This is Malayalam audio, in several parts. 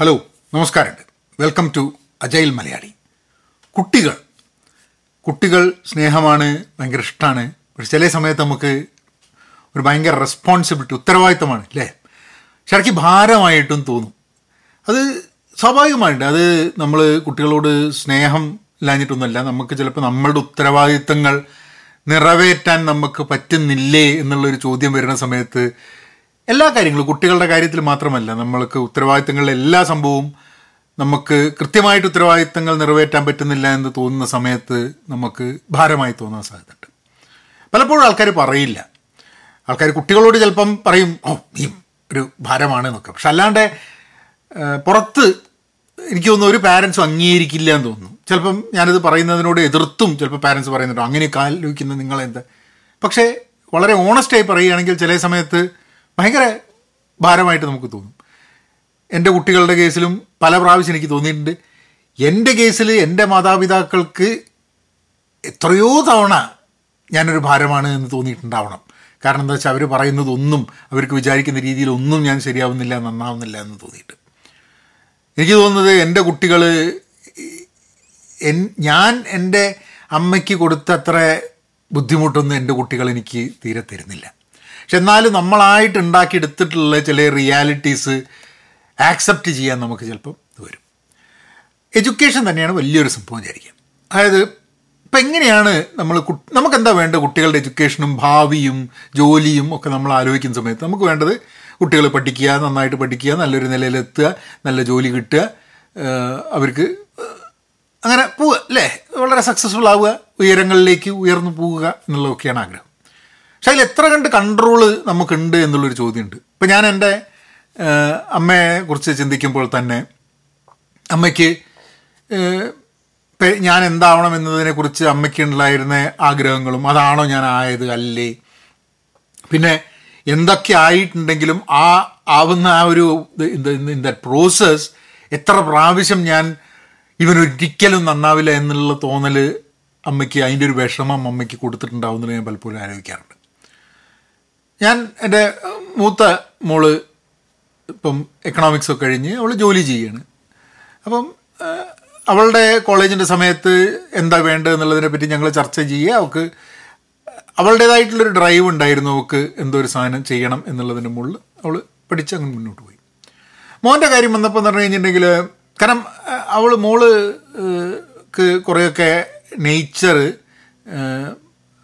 ഹലോ നമസ്കാരമുണ്ട് വെൽക്കം ടു അജൈൽ മലയാളി കുട്ടികൾ. കുട്ടികൾ സ്നേഹമാണ് ഭയങ്കര ഇഷ്ടമാണ് പക്ഷെ ചില സമയത്ത് നമുക്ക് ഒരു ഭയങ്കര റെസ്പോൺസിബിലിറ്റി ഉത്തരവാദിത്തമാണ് അല്ലേ? ശരിക്കും ഭാരമായിട്ടും തോന്നും. അത് സ്വാഭാവികമായിട്ട് അത് നമ്മൾ കുട്ടികളോട് സ്നേഹം ഇല്ലാഞ്ഞിട്ടൊന്നുമല്ല. നമുക്ക് ചിലപ്പോൾ നമ്മളുടെ ഉത്തരവാദിത്തങ്ങൾ നിറവേറ്റാൻ നമുക്ക് പറ്റുന്നില്ലേ എന്നുള്ളൊരു ചോദ്യം വരുന്ന സമയത്ത് എല്ലാ കാര്യങ്ങളും കുട്ടികളുടെ കാര്യത്തിൽ മാത്രമല്ല നമ്മൾക്ക് ഉത്തരവാദിത്തങ്ങളിലെ എല്ലാ സംഭവവും നമുക്ക് കൃത്യമായിട്ട് ഉത്തരവാദിത്തങ്ങൾ നിറവേറ്റാൻ പറ്റുന്നില്ല എന്ന് തോന്നുന്ന സമയത്ത് നമുക്ക് ഭാരമായി തോന്നാൻ സാധ്യതയുണ്ട്. പലപ്പോഴും ആൾക്കാർ പറയില്ല. ആൾക്കാർ കുട്ടികളോട് ചിലപ്പം പറയും ഓ നീ ഒരു ഭാരമാണ് എന്നൊക്കെ. പക്ഷെ അല്ലാണ്ട് പുറത്ത് എനിക്ക് തോന്നുന്നു ഒരു പാരൻസും അംഗീകരിക്കില്ല എന്ന് തോന്നുന്നു. ചിലപ്പം ഞാനിത് പറയുന്നതിനോട് എതിർത്തും ചിലപ്പോൾ പാരൻസ് പറയുന്നുണ്ടോ അങ്ങനെ ആലോചിക്കുന്നത് നിങ്ങളെന്ത്? പക്ഷേ വളരെ ഓണസ്റ്റായി പറയുകയാണെങ്കിൽ ചില സമയത്ത് ഭയങ്കര ഭാരമായിട്ട് നമുക്ക് തോന്നും. എന്റെ കുട്ടികളുടെ കേസിലും പല പ്രാവശ്യം എനിക്ക് തോന്നിയിട്ടുണ്ട്. എന്റെ കേസിൽ എന്റെ മാതാപിതാക്കൾക്ക് എത്രയോ തവണ ഞാനൊരു ഭാരമാണ് എന്ന് തോന്നിയിട്ടുണ്ടാവണം. കാരണം എന്താ വെച്ചാൽ അവർ പറയുന്നതൊന്നും അവർക്ക് വിചാരിക്കുന്ന രീതിയിലൊന്നും ഞാൻ ശരിയാവുന്നില്ല നന്നാവുന്നില്ല എന്ന് തോന്നിയിട്ട്. എനിക്ക് തോന്നുന്നത് എന്റെ കുട്ടികൾ ഞാൻ എന്റെ അമ്മയ്ക്ക് കൊടുത്തത്ര ബുദ്ധിമുട്ടൊന്നും എന്റെ കുട്ടികൾ എനിക്ക് തീരെ തരുന്നില്ല. പക്ഷെ എന്നാലും നമ്മളായിട്ട് ഉണ്ടാക്കിയെടുത്തിട്ടുള്ള ചില റിയാലിറ്റീസ് ആക്സെപ്റ്റ് ചെയ്യാൻ നമുക്ക് ചിലപ്പം വരും. എഡ്യൂക്കേഷൻ തന്നെയാണ് വലിയൊരു സംഭവം വിചാരിക്കുക അതായത് ഇപ്പം എങ്ങനെയാണ് നമ്മൾ നമുക്ക് എന്താ വേണ്ട കുട്ടികളുടെ എഡ്യൂക്കേഷനും ഭാവിയും ജോലിയും ഒക്കെ നമ്മൾ ആലോചിക്കുന്ന സമയത്ത് നമുക്ക് വേണ്ടത് കുട്ടികൾ പഠിക്കുക നന്നായിട്ട് പഠിക്കുക നല്ലൊരു നിലയിലെത്തുക നല്ല ജോലി കിട്ടുക അവർക്ക് അങ്ങനെ പോവുക അല്ലേ? വളരെ സക്സസ്ഫുൾ ആവുക ഉയരങ്ങളിലേക്ക് ഉയർന്നു പോവുക എന്നുള്ളതൊക്കെയാണ് ആഗ്രഹം. പക്ഷെ അതിൽ എത്ര കണ്ട് കൺട്രോൾ നമുക്കുണ്ട് എന്നുള്ളൊരു ചോദ്യമുണ്ട്. ഇപ്പം ഞാൻ എന്റെ അമ്മയെ കുറിച്ച് ചിന്തിക്കുമ്പോൾ തന്നെ അമ്മയ്ക്ക് ഞാൻ എന്താവണം എന്നതിനെക്കുറിച്ച് അമ്മയ്ക്കുണ്ടായിരുന്ന ആഗ്രഹങ്ങളും അതാണോ ഞാൻ ആയത് അല്ലേ? പിന്നെ എന്തൊക്കെ ആയിട്ടുണ്ടെങ്കിലും ആ ആവുന്ന ആ ഒരു ഇൻ ദ പ്രോസസ് എത്ര പ്രാവശ്യം ഞാൻ ഇവനൊരിക്കലും നന്നാവില്ല എന്നുള്ള തോന്നൽ അമ്മയ്ക്ക് അതിന്റെ ഒരു വിഷമം അമ്മയ്ക്ക് കൊടുത്തിട്ടുണ്ടാവുന്നത് ഞാൻ പലപ്പോഴും ആലോചിക്കാറുണ്ട്. ഞാൻ എന്റെ മൂത്ത മോൾ ഇപ്പം എക്കണോമിക്സ് ഒക്കെ കഴിഞ്ഞ് അവൾ ജോലി ചെയ്യാണ്. അപ്പം അവളുടെ കോളേജിന്റെ സമയത്ത് എന്താ വേണ്ടത് എന്നുള്ളതിനെ പറ്റി ഞങ്ങൾ ചർച്ച ചെയ്യുക. അവൾക്ക് അവളുടേതായിട്ടുള്ളൊരു ഡ്രൈവ് ഉണ്ടായിരുന്നു അവൾക്ക് എന്തോ ഒരു സാധനം ചെയ്യണം എന്നുള്ളതിന്റെ മുകളിൽ അവൾ പഠിച്ച് അങ്ങ് മുന്നോട്ട് പോയി. മോന്റെ കാര്യം വന്നപ്പോൾ എന്ന് പറഞ്ഞു കഴിഞ്ഞിട്ടുണ്ടെങ്കിൽ കാരണം അവൾ മോൾ കുറേയൊക്കെ നേച്ചർ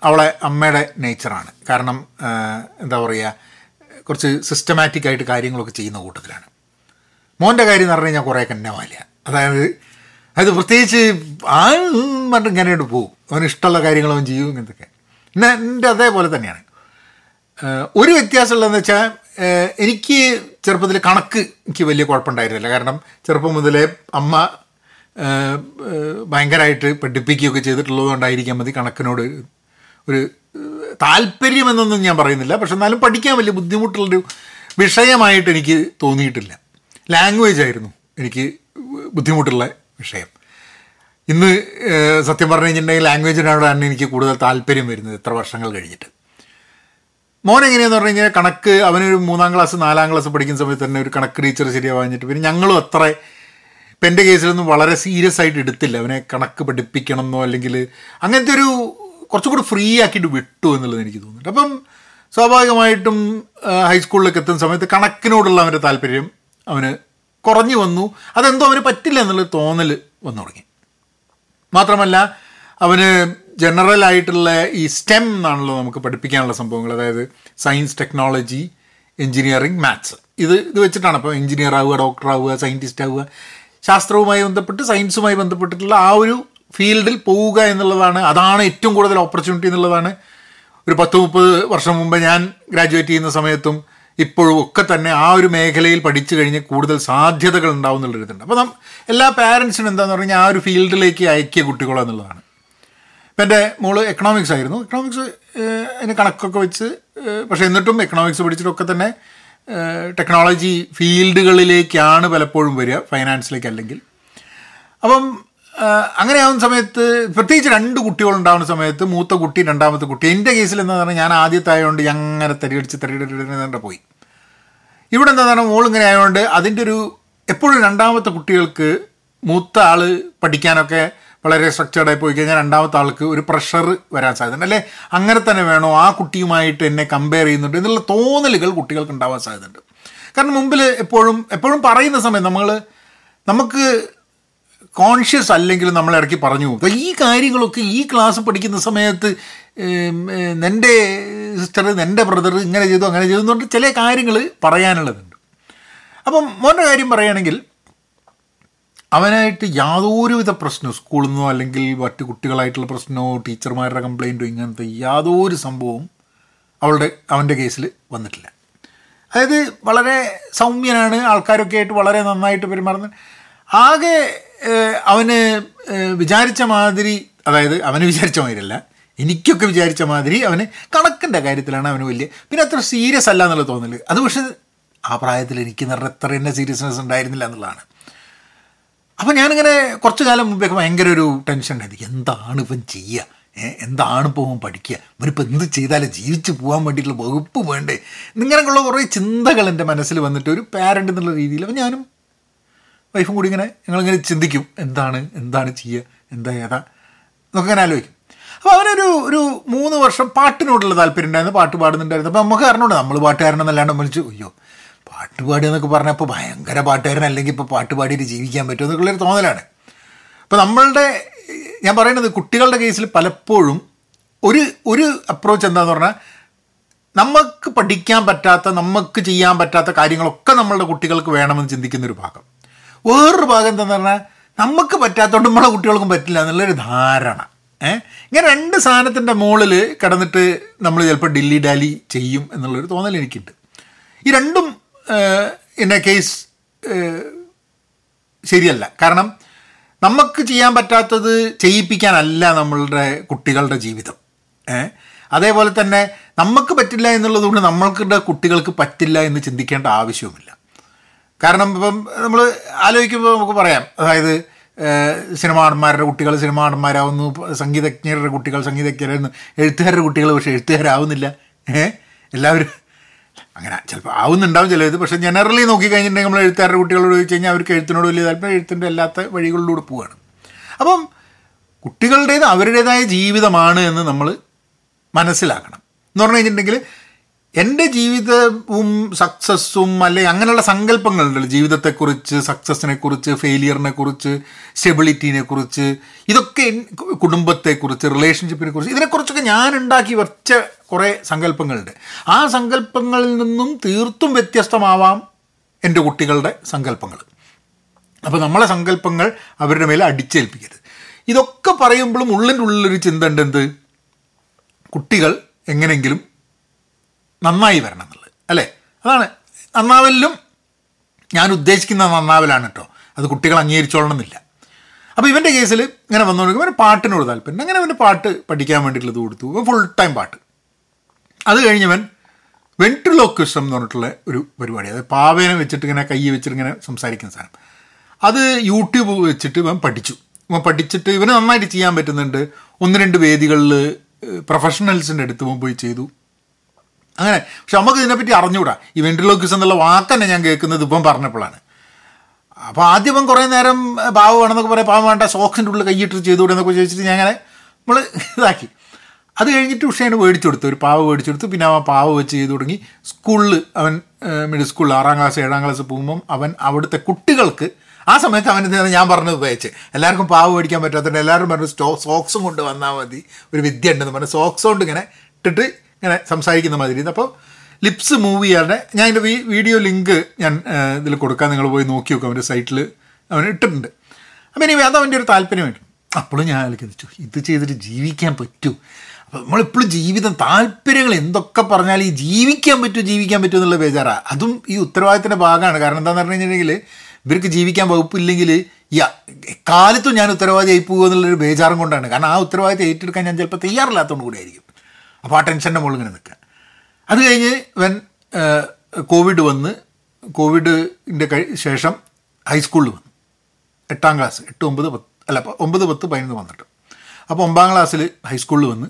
അവളെ അമ്മയുടെ നേച്ചറാണ് കാരണം എന്താ പറയുക കുറച്ച് സിസ്റ്റമാറ്റിക് ആയിട്ട് കാര്യങ്ങളൊക്കെ ചെയ്യുന്ന കൂട്ടത്തിലാണ്. മോന്റെ കാര്യം എന്ന് പറഞ്ഞു കഴിഞ്ഞാൽ കുറേ കന്നവാലിയ. അതായത് അത് പ്രത്യേകിച്ച് ആ പറഞ്ഞിട്ട് ഇങ്ങനെയോട്ട് പോകും അവന് ഇഷ്ടമുള്ള കാര്യങ്ങൾ അവൻ ചെയ്യും ഇങ്ങനത്തൊക്കെ. പിന്നെ എന്റെ അതേപോലെ തന്നെയാണ്. ഒരു വ്യത്യാസമുള്ളതെന്ന് വെച്ചാൽ എനിക്ക് ചെറുപ്പത്തിൽ കണക്ക് എനിക്ക് വലിയ കുഴപ്പമുണ്ടായിരുന്നില്ല. കാരണം ചെറുപ്പം മുതലേ അമ്മ ഭയങ്കരമായിട്ട് പഠിപ്പിക്കുകയൊക്കെ ചെയ്തിട്ടുള്ളതുകൊണ്ടായിരിക്കാം മതി കണക്കിനോട് ഒരു താല്പര്യമെന്നൊന്നും ഞാൻ പറയുന്നില്ല. പക്ഷെ എന്നാലും പഠിക്കാൻ വലിയ ബുദ്ധിമുട്ടുള്ളൊരു വിഷയമായിട്ട് എനിക്ക് തോന്നിയിട്ടില്ല. ലാംഗ്വേജ് ആയിരുന്നു എനിക്ക് ബുദ്ധിമുട്ടുള്ള വിഷയം. ഇന്ന് സത്യം പറഞ്ഞു കഴിഞ്ഞിട്ടുണ്ടെങ്കിൽ ലാംഗ്വേജിനോടാണ് എനിക്ക് കൂടുതൽ താല്പര്യം വരുന്നത് എത്ര വർഷങ്ങൾ കഴിഞ്ഞിട്ട്. മോൻ എങ്ങനെയാന്ന് പറഞ്ഞു കഴിഞ്ഞാൽ കണക്ക് അവനൊരു മൂന്നാം ക്ലാസ് നാലാം ക്ലാസ് പഠിക്കുന്ന സമയത്ത് തന്നെ ഒരു കണക്ക് ടീച്ചർ ശരിയാവാഞ്ഞിട്ട് പിന്നെ ഞങ്ങളും അത്ര ഇപ്പം എന്റെ കേസിലൊന്നും വളരെ സീരിയസ് ആയിട്ട് എടുത്തില്ല. അവനെ കണക്ക് പഠിപ്പിക്കണമെന്നോ അല്ലെങ്കിൽ അങ്ങനത്തെ ഒരു കുറച്ചും കൂടി ഫ്രീ ആക്കിയിട്ട് വിട്ടു എന്നുള്ളത് എനിക്ക് തോന്നുന്നുണ്ട്. അപ്പം സ്വാഭാവികമായിട്ടും ഹൈസ്കൂളിലേക്ക് എത്തുന്ന സമയത്ത് കണക്കിനോടുള്ള അവന്റെ താല്പര്യം അവന് കുറഞ്ഞു വന്നു. അതെന്തോ അവന് പറ്റില്ല എന്നുള്ള തോന്നൽ വന്നു തുടങ്ങി. മാത്രമല്ല അവന് ജനറൽ ആയിട്ടുള്ള ഈ സ്റ്റെം എന്നാണല്ലോ നമുക്ക് പഠിപ്പിക്കാനുള്ള സംഭവങ്ങൾ അതായത് സയൻസ് ടെക്നോളജി എഞ്ചിനീയറിംഗ് മാത്സ് ഇത് ഇത് വെച്ചിട്ടാണ് അപ്പോൾ എഞ്ചിനീയർ ആവുക ഡോക്ടർ ആവുക സയന്റിസ്റ്റ് ആവുക. ശാസ്ത്രവുമായി ബന്ധപ്പെട്ട് സയൻസുമായി ബന്ധപ്പെട്ടിട്ടുള്ള ആ ഒരു ഫീൽഡിൽ പോവുക എന്നുള്ളതാണ് അതാണ് ഏറ്റവും കൂടുതൽ ഓപ്പർച്യൂണിറ്റി എന്നുള്ളതാണ്. ഒരു പത്ത് മുപ്പത് വർഷം മുമ്പ് ഞാൻ ഗ്രാജുവേറ്റ് ചെയ്യുന്ന സമയത്തും ഇപ്പോഴും ഒക്കെ തന്നെ ആ ഒരു മേഖലയിൽ പഠിച്ചു കഴിഞ്ഞ് കൂടുതൽ സാധ്യതകൾ ഉണ്ടാവും എന്നുള്ളൊരിതുണ്ട് അപ്പോൾ നാം എല്ലാ പാരൻസിനും എന്താണെന്ന് പറഞ്ഞാൽ ആ ഒരു ഫീൽഡിലേക്ക് അയക്കിയ കുട്ടികളോ എന്നുള്ളതാണ്. ഇപ്പം എന്റെ മോൾ എക്കണോമിക്സ് ആയിരുന്നു. എക്കണോമിക്സ് അതിന് കണക്കൊക്കെ വെച്ച് പക്ഷേ എന്നിട്ടും എക്കണോമിക്സ് പഠിച്ചിട്ടൊക്കെ തന്നെ ടെക്നോളജി ഫീൽഡുകളിലേക്കാണ് പലപ്പോഴും വരിക ഫൈനാൻസിലേക്ക് അല്ലെങ്കിൽ. അപ്പം ആ, അങ്ങനെയാവുന്ന സമയത്ത് പ്രത്യേകിച്ച് രണ്ട് കുട്ടികളുണ്ടാവുന്ന സമയത്ത് മൂത്ത കുട്ടി രണ്ടാമത്തെ കുട്ടി. എന്റെ കേസിൽ എന്താ പറഞ്ഞാൽ ഞാൻ ആദ്യത്തെ ആയതുകൊണ്ട് അങ്ങനെ തരിയടിച്ച് തരിയടിച്ച് പോയി. ഇവിടെ എന്താ പറഞ്ഞാൽ മോൾ ഇങ്ങനെ ആയതുകൊണ്ട് അതിന്റെ ഒരു എപ്പോഴും രണ്ടാമത്തെ കുട്ടികൾക്ക് മൂത്ത ആൾ പഠിക്കാനൊക്കെ വളരെ സ്ട്രക്ചേർഡായി പോയി കഴിഞ്ഞാൽ രണ്ടാമത്തെ ആൾക്ക് ഒരു പ്രഷർ വരാൻ സാധ്യതയുണ്ട്. അല്ലെ? അങ്ങനെ തന്നെ വേണോ? ആ കുട്ടിയുമായിട്ട് എന്നെ കമ്പയർ ചെയ്യുന്നുണ്ട്. എന്നുള്ള തോന്നലുകൾ കുട്ടികൾക്ക് ഉണ്ടാവാൻ സാധ്യതയുണ്ട്. കാരണം മുമ്പിൽ എപ്പോഴും എപ്പോഴും പറയുന്ന സമയം നമ്മൾ നമുക്ക് കോൺഷ്യസ് അല്ലെങ്കിൽ നമ്മൾ ഇടയ്ക്ക് പറഞ്ഞു പോകും. ഈ കാര്യങ്ങളൊക്കെ ഈ ക്ലാസ് പഠിക്കുന്ന സമയത്ത് എന്റെ സിസ്റ്റർ എന്റെ ബ്രദർ ഇങ്ങനെ ചെയ്തു അങ്ങനെ ചെയ്തു എന്നുകൊണ്ട് ചില കാര്യങ്ങൾ പറയാനുള്ളതുണ്ട്. അപ്പം മോന്റെ കാര്യം പറയുകയാണെങ്കിൽ അവനായിട്ട് യാതൊരുവിധ പ്രശ്നവും സ്കൂളിൽ നിന്നോ അല്ലെങ്കിൽ മറ്റ് കുട്ടികളായിട്ടുള്ള പ്രശ്നമോ ടീച്ചർമാരുടെ കംപ്ലയിന്റോ ഇങ്ങനത്തെ യാതൊരു സംഭവവും അവളുടെ അവന്റെ കേസിൽ വന്നിട്ടില്ല. അതായത് വളരെ സൗമ്യനാണ് ആൾക്കാരൊക്കെ ആയിട്ട് വളരെ നന്നായിട്ട് പെരുമാറുന്നത് ആകെ അവന് വിചാരിച്ച മാതിരി അതായത് അവന് വിചാരിച്ച മാതിരിയല്ല എനിക്കൊക്കെ വിചാരിച്ച മാതിരി അവന് കണക്കിന്റെ കാര്യത്തിലാണ് അവന് വലിയ പിന്നെ അത്ര സീരിയസ് അല്ല എന്നുള്ള തോന്നൽ. അത് പക്ഷേ ആ പ്രായത്തിൽ എനിക്ക് എത്ര തന്നെ സീരിയസ്നെസ് ഉണ്ടായിരുന്നില്ല എന്നുള്ളതാണ്. അപ്പം ഞാനിങ്ങനെ കുറച്ച് കാലം മുമ്പേക്ക് ഭയങ്കര ഒരു ടെൻഷൻ ഉണ്ടായിരുന്നു എന്താണ് ഇപ്പം ചെയ്യുക എന്താണ് ഇപ്പോൾ പഠിക്കുക? ഇവനിപ്പോൾ എന്ത് ചെയ്താലും ജീവിച്ച് പോകാൻ വേണ്ടിയിട്ടുള്ള വകുപ്പ് വേണ്ടേ? ഇങ്ങനെയുള്ള കുറേ ചിന്തകൾ എന്റെ മനസ്സിൽ വന്നിട്ട് ഒരു പാരന്റ് എന്നുള്ള രീതിയിൽ അപ്പം ഞാനും വൈഫും കൂടി ഇങ്ങനെ ഞങ്ങളിങ്ങനെ ചിന്തിക്കും എന്താണ് എന്താണ് ചെയ്യുക എന്താ ഏതാ? എന്നൊക്കെ ഇങ്ങനെ ആലോചിക്കും. അപ്പോൾ അവനൊരു ഒരു മൂന്ന് വർഷം പാട്ടിനോടുള്ള താല്പര്യം ഉണ്ടായിരുന്നു പാട്ട് പാടുന്നുണ്ടായിരുന്നു. അപ്പോൾ നമുക്ക് അറിഞ്ഞോണ്ട് നമ്മൾ പാട്ടുകാരനെന്നല്ലാണ്ട് വിളിച്ചു അയ്യോ പാട്ട് പാടുക എന്നൊക്കെ പറഞ്ഞപ്പോൾ ഭയങ്കര പാട്ടുകാരൻ അല്ലെങ്കിൽ ഇപ്പോൾ പാട്ട് പാടിയിട്ട് ജീവിക്കാൻ പറ്റുമോ എന്നൊക്കെയുള്ളൊരു തോന്നലാണ്. അപ്പോൾ നമ്മളുടെ ഞാൻ പറയുന്നത് കുട്ടികളുടെ കേസിൽ പലപ്പോഴും ഒരു ഒരു അപ്രോച്ച് എന്താന്ന് പറഞ്ഞാൽ നമുക്ക് പഠിക്കാൻ പറ്റാത്ത നമുക്ക് ചെയ്യാൻ പറ്റാത്ത കാര്യങ്ങളൊക്കെ നമ്മളുടെ കുട്ടികൾക്ക് വേണമെന്ന് ചിന്തിക്കുന്നൊരു ഭാഗം. വേറൊരു ഭാഗം എന്താന്ന് പറഞ്ഞാൽ നമുക്ക് പറ്റാത്തതുകൊണ്ട് നമ്മളെ കുട്ടികൾക്കും പറ്റില്ല എന്നുള്ളൊരു ധാരണ. ഏഹ് ഇങ്ങനെ രണ്ട് സാധനത്തിന്റെ മുകളിൽ കിടന്നിട്ട് നമ്മൾ ചിലപ്പോൾ ഡില്ലി ഡാലി ചെയ്യും എന്നുള്ളൊരു തോന്നൽ എനിക്കുണ്ട്. ഈ രണ്ടും എന്നെ കേസ് ശരിയല്ല. കാരണം നമുക്ക് ചെയ്യാൻ പറ്റാത്തത് ചെയ്യിപ്പിക്കാനല്ല നമ്മളുടെ കുട്ടികളുടെ ജീവിതം. ഏഹ് അതേപോലെ തന്നെ നമുക്ക് പറ്റില്ല എന്നുള്ളതുകൊണ്ട് നമ്മൾക്കുടെ കുട്ടികൾക്ക് പറ്റില്ല എന്ന് ചിന്തിക്കേണ്ട ആവശ്യവുമില്ല. കാരണം ഇപ്പം നമ്മൾ ആലോചിക്കുമ്പോൾ നമുക്ക് പറയാം. അതായത് സിനിമാ നടന്മാരുടെ കുട്ടികൾ സിനിമാ നടന്മാരാവുന്നു സംഗീതജ്ഞരുടെ കുട്ടികൾ സംഗീതജ്ഞരായിരുന്നു എഴുത്തുകാരുടെ കുട്ടികൾ പക്ഷേ എഴുത്തുകാരാവുന്നില്ല. ഏഹ് എല്ലാവരും അങ്ങനെ ചിലപ്പോൾ ആവുന്നുണ്ടാവും ചിലത്. പക്ഷേ ജനറലി നോക്കിക്കഴിഞ്ഞിട്ടുണ്ടെങ്കിൽ നമ്മൾ എഴുത്തുകാരുടെ കുട്ടികളോട് ചോദിച്ചു കഴിഞ്ഞാൽ അവർക്ക് എഴുത്തിനോട് വലിയ താല്പര്യം എഴുത്തിന്റെ അല്ലാത്ത വഴികളിലൂടെ പോവുകയാണ് അപ്പം കുട്ടികളുടേത് അവരുടേതായ ജീവിതമാണ് എന്ന് നമ്മൾ മനസ്സിലാക്കണം. എന്ന് പറഞ്ഞു കഴിഞ്ഞിട്ടുണ്ടെങ്കിൽ എന്റെ ജീവിതവും സക്സസ്സും അല്ലെങ്കിൽ അങ്ങനെയുള്ള സങ്കല്പങ്ങളുണ്ടല്ലോ. ജീവിതത്തെക്കുറിച്ച് സക്സസ്സിനെക്കുറിച്ച് ഫെയിലിയറിനെ കുറിച്ച് സ്റ്റെബിലിറ്റിനെ കുറിച്ച് ഇതൊക്കെ കുടുംബത്തെക്കുറിച്ച് റിലേഷൻഷിപ്പിനെ കുറിച്ച് ഇതിനെക്കുറിച്ചൊക്കെ ഞാൻ ഉണ്ടാക്കി വെച്ച കുറേ സങ്കല്പങ്ങളുണ്ട്. ആ സങ്കല്പങ്ങളിൽ നിന്നും തീർത്തും വ്യത്യസ്തമാവാം എന്റെ കുട്ടികളുടെ സങ്കല്പങ്ങൾ. അപ്പോൾ നമ്മളെ സങ്കല്പങ്ങൾ അവരുടെ മേലെ അടിച്ചേൽപ്പിക്കരുത്. ഇതൊക്കെ പറയുമ്പോഴും ഉള്ളിന്റെ ഉള്ളിലൊരു ചിന്ത ഉണ്ട് എന്ത് കുട്ടികൾ എങ്ങനെയെങ്കിലും നന്നായി വരണം എന്നുള്ളത് അല്ലേ? അതാണ്. നന്നാവലിലും ഞാൻ ഉദ്ദേശിക്കുന്ന നന്നാവലാണ് കേട്ടോ അത് കുട്ടികൾ അംഗീകരിച്ചോളണം എന്നില്ല അപ്പോൾ ഇവന്റെ കേസിൽ ഇങ്ങനെ വന്നു കൊടുക്കുമ്പോൾ ഇവന് പാട്ടിനോട് താല്പര്യം. അങ്ങനെ അവന് പാട്ട് പഠിക്കാൻ വേണ്ടിയിട്ടുള്ളത് കൊടുത്തു. ഫുൾ ടൈം പാട്ട്. അത് കഴിഞ്ഞവൻ വെൻട്രിലോക്വിസം എന്ന് പറഞ്ഞിട്ടുള്ള ഒരു പരിപാടി. അതായത് പാവേനെ വെച്ചിട്ട് ഇങ്ങനെ കൈ വെച്ചിട്ട് ഇങ്ങനെ സംസാരിക്കുന്ന സാധനം. അത് യൂട്യൂബ് വെച്ചിട്ട് ഇവൻ പഠിച്ചു. ഇവൻ പഠിച്ചിട്ട് ഇവന് നന്നായിട്ട് ചെയ്യാൻ പറ്റുന്നുണ്ട്. ഒന്ന് രണ്ട് വേദികളിൽ പ്രൊഫഷണൽസിന്റെ അടുത്ത് പോയി ചെയ്തു. അങ്ങനെ. പക്ഷെ നമുക്ക് ഇതിനെപ്പറ്റി അറിഞ്ഞുകൂടാ ഈ വെൻട്രിലോക്വിസ് എന്നുള്ള വാക്ക് തന്നെ ഞാൻ കേൾക്കുന്നത് ഇപ്പം പറഞ്ഞപ്പോഴാണ്. അപ്പോൾ ആദ്യം കുറേ നേരം പാവം വേണമെന്നൊക്കെ പറയാം. പാവം വേണ്ട സോക്സിന്റെ ഉള്ളിൽ കൈയിട്ട് ചെയ്തുകൂടെ എന്നൊക്കെ ചോദിച്ചിട്ട് ഞാൻ അങ്ങനെ നമ്മൾ ഇതാക്കി. അത് കഴിഞ്ഞിട്ട് ഉഷേന് മേടിച്ചു കൊടുത്തു. ഒരു പാവ് മേടിച്ചു കൊടുത്തു. പിന്നെ അവൻ പാവ് വെച്ച് ചെയ്തു തുടങ്ങി. സ്കൂളിൽ അവൻ മിഡിൽ സ്കൂളിൽ ആറാം ക്ലാസ് ഏഴാം ക്ലാസ് പോകുമ്പം അവൻ അവിടുത്തെ കുട്ടികൾക്ക് ആ സമയത്ത് അവൻ ഞാൻ പറഞ്ഞത് ഉപയോഗിച്ച്? എല്ലാവർക്കും പാവ് മേടിക്കാൻ പറ്റാത്തതുകൊണ്ട് എല്ലാവരും പറഞ്ഞു സ്റ്റോ സോക്സും കൊണ്ട് വന്നാൽ മതി. ഒരു വിദ്യ ഉണ്ടെന്ന് പറഞ്ഞു. സോക്സ് കൊണ്ട് ഇങ്ങനെ ഇട്ടിട്ട് ഇങ്ങനെ സംസാരിക്കുന്ന മാതിരി. അപ്പോൾ ലിപ്സ് മൂവ് ചെയ്യാറുണ്ട്. ഞാൻ എന്റെ വീഡിയോ ലിങ്ക് ഞാൻ ഇതിൽ കൊടുക്കാൻ നിങ്ങൾ പോയി നോക്കി നോക്കും അവന്റെ സൈറ്റിൽ അവൻ ഇട്ടിട്ടുണ്ട്. അപ്പം ഇനി അത് അവന്റെ ഒരു താല്പര്യമായിട്ട്. അപ്പോഴും ഞാൻ ആലോചിച്ചു ഇത് ചെയ്തിട്ട് ജീവിക്കാൻ പറ്റൂ. അപ്പോൾ നമ്മളെപ്പോഴും ജീവിതം താല്പര്യങ്ങൾ എന്തൊക്കെ പറഞ്ഞാൽ ഈ ജീവിക്കാൻ പറ്റൂ ജീവിക്കാൻ പറ്റൂ എന്നുള്ള ബേജാറാണ് അതും ഈ ഉത്തരവാദിത്തത്തിന്റെ ഭാഗമാണ്. കാരണം എന്താണെന്ന് പറഞ്ഞു കഴിഞ്ഞിട്ടുണ്ടെങ്കിൽ ഇവർക്ക് ജീവിക്കാൻ വകുപ്പില്ലെങ്കിൽ ഈ കാലത്തും ഞാൻ ഉത്തരവാദി ആയി പോകുക എന്നുള്ളൊരു ബേജാറും കൊണ്ടാണ്. കാരണം ആ ഉത്തരവാദിത്തം ഏറ്റെടുക്കാൻ ഞാൻ ചിലപ്പോൾ തയ്യാറില്ലാത്തതുകൊണ്ട് കൂടെ ആയിരിക്കും. അപ്പോൾ ആ ടെൻഷന്റെ മുകളിൽ ഇങ്ങനെ നിൽക്കുക. അത് കഴിഞ്ഞ് വൻ കോവിഡ് വന്ന് കോവിഡിന്റെ ശേഷം ഹൈസ്കൂളിൽ വന്നു. എട്ടാം ക്ലാസ് എട്ട് ഒമ്പത് പത്ത് അല്ല ഒമ്പത് പത്ത് പതിനൊന്ന് വന്നിട്ട്. അപ്പോൾ ഒമ്പതാം ക്ലാസ്സിൽ ഹൈസ്കൂളിൽ വന്ന്.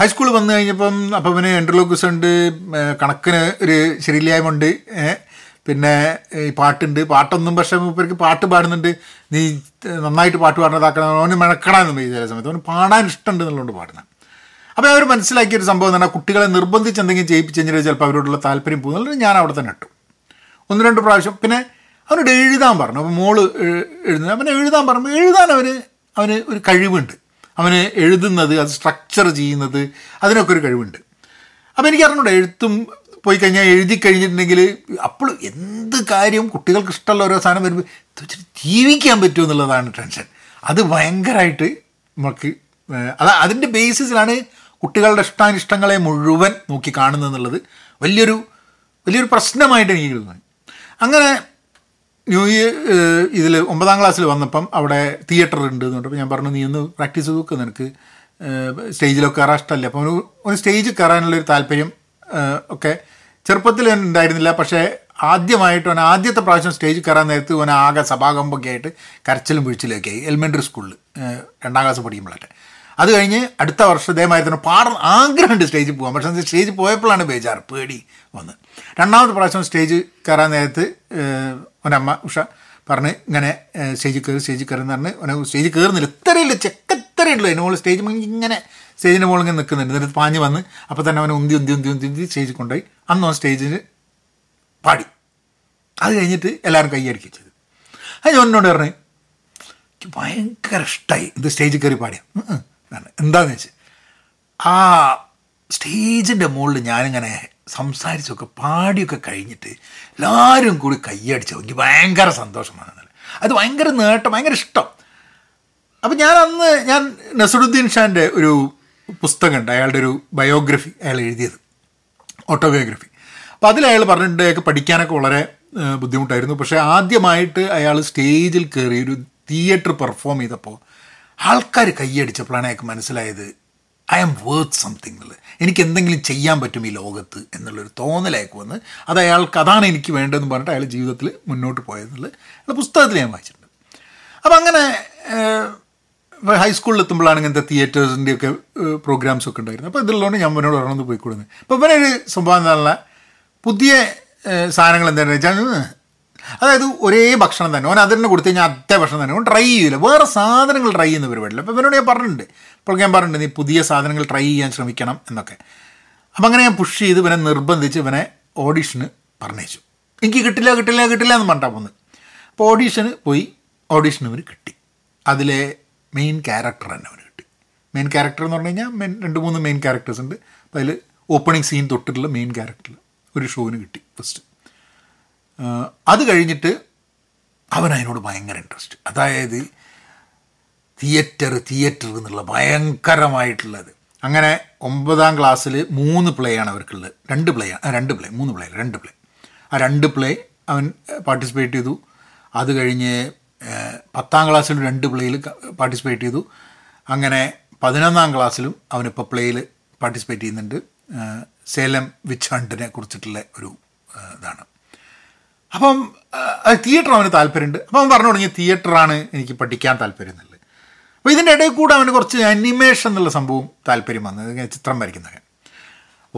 ഹൈസ്കൂളിൽ വന്നു കഴിഞ്ഞപ്പം അപ്പം പിന്നെ എൻട്രലോക്സ് ഉണ്ട് കണക്കിന് ഒരു ശരിയില്ലായ്മ പിന്നെ ഈ പാട്ടുണ്ട്. പാട്ടൊന്നും പക്ഷേ ഇവർക്ക് പാട്ട് പാടുന്നുണ്ട്. നീ നന്നായിട്ട് പാട്ട് പാടുന്നതാക്കണം. അവന് മെനക്കണമെന്ന് ചില സമയത്ത്. അവന് പാടാൻ ഇഷ്ടമുണ്ട് എന്നുള്ളതുകൊണ്ട് പാടുന്നത് അപ്പോൾ അവർ മനസ്സിലാക്കിയ ഒരു സംഭവം തന്നെ കുട്ടികളെ നിർബന്ധിച്ച് എന്തെങ്കിലും ചെയ്യിപ്പിച്ച് കഴിഞ്ഞാൽ ചിലപ്പോൾ അവരോടുള്ള താല്പര്യം പോകുന്നുള്ളത് ഞാൻ അവിടെ തന്നെ ഇട്ടു. ഒന്ന് രണ്ട് പ്രാവശ്യം. പിന്നെ അവനോട് എഴുതാൻ പറഞ്ഞു. അപ്പോൾ മോൾ എഴുതുന്നത്. അവനെ എഴുതാൻ പറഞ്ഞു. എഴുതാൻ അവന് അവന് ഒരു കഴിവുണ്ട്. അവന് എഴുതുന്നത് അത് സ്ട്രക്ചർ ചെയ്യുന്നത് അതിനൊക്കെ ഒരു കഴിവുണ്ട്. അപ്പോൾ എനിക്ക് അറിഞ്ഞൂടെ എഴുത്തും പോയി കഴിഞ്ഞാൽ എഴുതി കഴിഞ്ഞിട്ടുണ്ടെങ്കിൽ അപ്പോൾ എന്ത് കാര്യം കുട്ടികൾക്ക് ഇഷ്ടമുള്ള ഓരോ സാധനം വരുമ്പോൾ ജീവിക്കാൻ പറ്റുമോ എന്നുള്ളതാണ് ടെൻഷൻ. അത് ഭയങ്കരമായിട്ട് നമുക്ക് അത് അതിന്റെ ബേസിസിലാണ് കുട്ടികളുടെ ഇഷ്ടാനിഷ്ടങ്ങളെ മുഴുവൻ നോക്കി കാണുന്നത് എന്നുള്ളത് വലിയൊരു വലിയൊരു പ്രശ്നമായിട്ട് എനിക്ക് തോന്നി. അങ്ങനെ ന്യൂ ഇയർ ഇതിൽ ഒമ്പതാം ക്ലാസ്സിൽ വന്നപ്പം അവിടെ തിയേറ്റർ ഉണ്ട് എന്ന് പറഞ്ഞപ്പോൾ ഞാൻ പറഞ്ഞു നീ ഒന്ന് പ്രാക്ടീസ് ചെയ്ത് നോക്ക് നിനക്ക്. സ്റ്റേജിലൊക്കെ കയറാൻ ഇഷ്ടമല്ല? അപ്പോൾ ഒരു ഒരു സ്റ്റേജിൽ കയറാനുള്ളൊരു താല്പര്യം ഒക്കെ ചെറുപ്പത്തിൽ ഉണ്ടായിരുന്നില്ല. പക്ഷേ ആദ്യമായിട്ട് അവൻ ആദ്യത്തെ പ്രാവശ്യം സ്റ്റേജിൽ കയറാൻ നേരത്ത് അവൻ ആകെ സഭാകമ്പൊക്കെ ആയിട്ട് കരച്ചിലും വീഴ്ചയിലൊക്കെ ആയി. എലിമെന്ററി സ്കൂളിൽ രണ്ടാം ക്ലാസ് പഠിക്കുമ്പോഴൊക്കെ അത് കഴിഞ്ഞ് അടുത്ത വർഷം ഇതേമാതിരി തന്നെ പാടാൻ ആഗ്രഹമുണ്ട് സ്റ്റേജിൽ പോകാൻ. പക്ഷേ സ്റ്റേജിൽ പോയപ്പോഴാണ് ബേജാർ പേടി വന്ന്. രണ്ടാമത്തെ പ്രാവശ്യം സ്റ്റേജ് കയറാൻ നേരത്ത് ഒരമ്മ ഉഷ പറഞ്ഞ് ഇങ്ങനെ സ്റ്റേജിൽ കയറി സ്റ്റേജിൽ കയറി എന്ന് പറഞ്ഞ് അവനെ സ്റ്റേജിൽ കയറുന്നില്ല. ഇത്രയില്ല ചെക്കത്രയുള്ളൂ അതിന് മുകളിൽ സ്റ്റേജ് ഇങ്ങനെ സ്റ്റേജിന്റെ മുകളിൽ ഇങ്ങനെ നിൽക്കുന്നുണ്ട്. എന്നിട്ട് പാഞ്ഞ് വന്ന് അപ്പോൾ തന്നെ അവനെ ഉന്തി ഉന്തി ഉന്തി ഉന്തി ഉന്തി സ്റ്റേജിൽ കൊണ്ടുപോയി. അന്ന് അവൻ സ്റ്റേജിൽ പാടി. അത് കഴിഞ്ഞിട്ട് എല്ലാവരും കൈയടിക്കുക ചെയ്തു. അത് ഞാൻ എന്നോട് പറഞ്ഞു ഭയങ്കര ഇഷ്ടമായി ഇത് സ്റ്റേജിൽ കയറി പാടിയ. എന്താണെന്ന് വെച്ച് ആ സ്റ്റേജിന്റെ മുകളിൽ ഞാനിങ്ങനെ സംസാരിച്ചൊക്കെ പാടിയൊക്കെ കഴിഞ്ഞിട്ട് എല്ലാവരും കൂടി കൈയടിച്ചു എനിക്ക് ഭയങ്കര സന്തോഷമാണ് അത് ഭയങ്കര നേട്ടം ഭയങ്കര ഇഷ്ടം. അപ്പം ഞാൻ അന്ന് ഞാൻ നസറുദ്ദീൻ ഷാന്റെ ഒരു പുസ്തകമുണ്ട് അയാളുടെ ഒരു ബയോഗ്രഫി അയാൾ എഴുതിയത് ഓട്ടോബയോഗ്രഫി. അപ്പോൾ അതിൽ അയാൾ പറഞ്ഞിട്ടുണ്ട് അയാൾക്ക് പഠിക്കാനൊക്കെ വളരെ ബുദ്ധിമുട്ടായിരുന്നു. പക്ഷേ ആദ്യമായിട്ട് അയാൾ സ്റ്റേജിൽ കയറി ഒരു തിയേറ്റർ പെർഫോം ചെയ്തപ്പോൾ ആൾക്കാർ കൈയടിച്ചപ്പോഴാണ് അയാൾക്ക് മനസ്സിലായത് ഐ ആം വേർത്ത് സംതിങ് എന്നുള്ളത് എനിക്ക് എന്തെങ്കിലും ചെയ്യാൻ പറ്റും ഈ ലോകത്ത് എന്നുള്ളൊരു തോന്നലേക്ക് വന്ന് അത് അയാൾക്ക് അതാണ് എനിക്ക് വേണ്ടതെന്ന് പറഞ്ഞിട്ട് അയാൾ ജീവിതത്തിൽ മുന്നോട്ട് പോയതെന്നുള്ളത് അയാൾ പുസ്തകത്തിൽ ഞാൻ വായിച്ചിട്ടുണ്ട്. അപ്പം അങ്ങനെ ഹൈസ്കൂളിൽ എത്തുമ്പോഴാണ് ഇങ്ങനത്തെ തിയേറ്റേഴ്സിന്റെയൊക്കെ പ്രോഗ്രാംസ് ഒക്കെ ഉണ്ടായിരുന്നു അപ്പോൾ ഇതിലുള്ളതുകൊണ്ട് ഞാൻ ഇവനോട് ഒരെണ്ണം പോയിക്കൊടുന്നത് അപ്പോൾ ഇവനൊരു സംഭവം എന്നുള്ള പുതിയ സാധനങ്ങൾ എന്താണെന്ന് വെച്ചാൽ അതായത് ഒരേ ഭക്ഷണം തന്നെ. ഓൻ അതിന് കൊടുത്തു കഴിഞ്ഞാൽ അതേ ഭക്ഷണം തന്നെ. ഓൻ ട്രൈ ചെയ്യില്ല വേറെ സാധനങ്ങൾ ട്രൈ ചെയ്യുന്ന പരിപാടിയില്ല. അപ്പോൾ ഇവനോട് ഞാൻ പറഞ്ഞിട്ടുണ്ട്. ഇപ്പോൾ ഞാൻ പറഞ്ഞിട്ടുണ്ട് നീ പുതിയ സാധനങ്ങൾ ട്രൈ ചെയ്യാൻ ശ്രമിക്കണം എന്നൊക്കെ. അപ്പം അങ്ങനെ ഞാൻ പുഷ് ചെയ്ത് ഇവനെ നിർബന്ധിച്ച് ഇവനെ ഓഡീഷന് പറഞ്ഞയച്ചു. എനിക്ക് കിട്ടില്ല കിട്ടില്ല കിട്ടില്ല എന്ന് പറഞ്ഞാൽ പോന്ന്. അപ്പോൾ ഓഡീഷന് പോയി. ഓഡീഷന് ഇവന് കിട്ടി. അതിലെ മെയിൻ ക്യാരക്ടർ തന്നെ അവന് കിട്ടി. മെയിൻ ക്യാരക്ടർ എന്ന് പറഞ്ഞു കഴിഞ്ഞാൽ രണ്ട് മൂന്ന് മെയിൻ ക്യാരക്ടേഴ്സ് ഉണ്ട്. അപ്പോൾ അതിൽ ഓപ്പണിംഗ് സീൻ തൊട്ടിട്ടുള്ള മെയിൻ ക്യാരക്ടറിൽ ഒരു ഷോവിന് കിട്ടി ഫസ്റ്റ് അത് കഴിഞ്ഞിട്ട് അവൻ അതിനോട് ഭയങ്കര ഇൻട്രസ്റ്റ് അതായത് തിയേറ്റർ തിയേറ്റർ എന്നുള്ള ഭയങ്കരമായിട്ടുള്ളത്. അങ്ങനെ ഒമ്പതാം ക്ലാസ്സിൽ മൂന്ന് പ്ലേ ആണ് അവർക്കുള്ളത്. രണ്ട് പ്ലേ രണ്ട് പ്ലേ മൂന്ന് പ്ലേ രണ്ട് പ്ലേ ആ രണ്ട് പ്ലേ അവൻ പാർട്ടിസിപ്പേറ്റ് ചെയ്തു. അത് കഴിഞ്ഞ് പത്താം ക്ലാസ്സിലും രണ്ട് പ്ലേയിൽ പാർട്ടിസിപ്പേറ്റ് ചെയ്തു. അങ്ങനെ പതിനൊന്നാം ക്ലാസ്സിലും അവനിപ്പോൾ പ്ലേയിൽ പാർട്ടിസിപ്പേറ്റ് ചെയ്യുന്നുണ്ട്. സേലം വിച്ച് ഹണ്ടിനെ കുറിച്ചിട്ടുള്ള ഒരു ഇതാണ്. അപ്പം തിയേറ്റർ അവന് താല്പര്യമുണ്ട്. അപ്പം അവൻ പറഞ്ഞു തുടങ്ങി തിയേറ്ററാണ് എനിക്ക് പഠിക്കാൻ താല്പര്യം എന്നുള്ളത്. അപ്പോൾ ഇതിന്റെ ഇടയിൽ കൂടെ അവന് കുറച്ച് അനിമേഷൻ എന്നുള്ള സംഭവം താല്പര്യം വന്നത് ചിത്രം വരയ്ക്കുന്നതൊക്കെ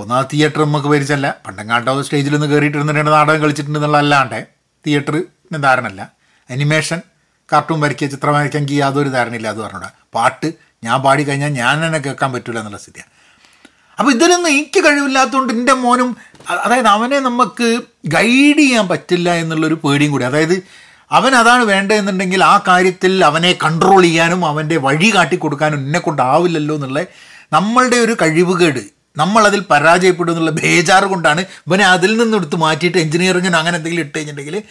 ഒന്നാ തിയേറ്റർ നമുക്ക് പരിചയമല്ല. പണ്ടങ്ങാണ്ടോ സ്റ്റേജിൽ നിന്ന് കയറിയിട്ടിരുന്നിട്ട് നാടകം കളിച്ചിട്ടുണ്ട് അല്ലാണ്ട് തിയേറ്ററിന് ധാരണല്ല അനിമേഷൻ കാർട്ടൂൺ വരയ്ക്കുക ചിത്രം വരയ്ക്കാൻ എനിക്ക് യാതൊരു ധാരണയില്ല അത് പറഞ്ഞൂടാ പാട്ട് ഞാൻ പാടി കഴിഞ്ഞാൽ ഞാൻ തന്നെ കേൾക്കാൻ പറ്റില്ല എന്നുള്ള സ്ഥിതിയാണ്. അപ്പോൾ ഇതിലൊന്നും എനിക്ക് കഴിവില്ലാത്തതുകൊണ്ട് എന്റെ മോനും അതായത് അവനെ നമുക്ക് ഗൈഡ് ചെയ്യാൻ പറ്റില്ല എന്നുള്ളൊരു പേടിയും കൂടി. അതായത് അവൻ അതാണ് വേണ്ടതെന്നുണ്ടെങ്കിൽ ആ കാര്യത്തിൽ അവനെ കൺട്രോൾ ചെയ്യാനും അവന്റെ വഴി കാട്ടിക്കൊടുക്കാനും എന്നെ കൊണ്ടാവില്ലല്ലോ എന്നുള്ള നമ്മളുടെ ഒരു കഴിവുകേട്. നമ്മളതിൽ പരാജയപ്പെടും എന്നുള്ള ബേജാറ് കൊണ്ടാണ് ഇവനെ അതിൽ നിന്ന് എടുത്ത് മാറ്റിയിട്ട് എഞ്ചിനീയറിങ്ങിന് അങ്ങനെ എന്തെങ്കിലും ഇട്ട് കഴിഞ്ഞിട്ടുണ്ടെങ്കിൽ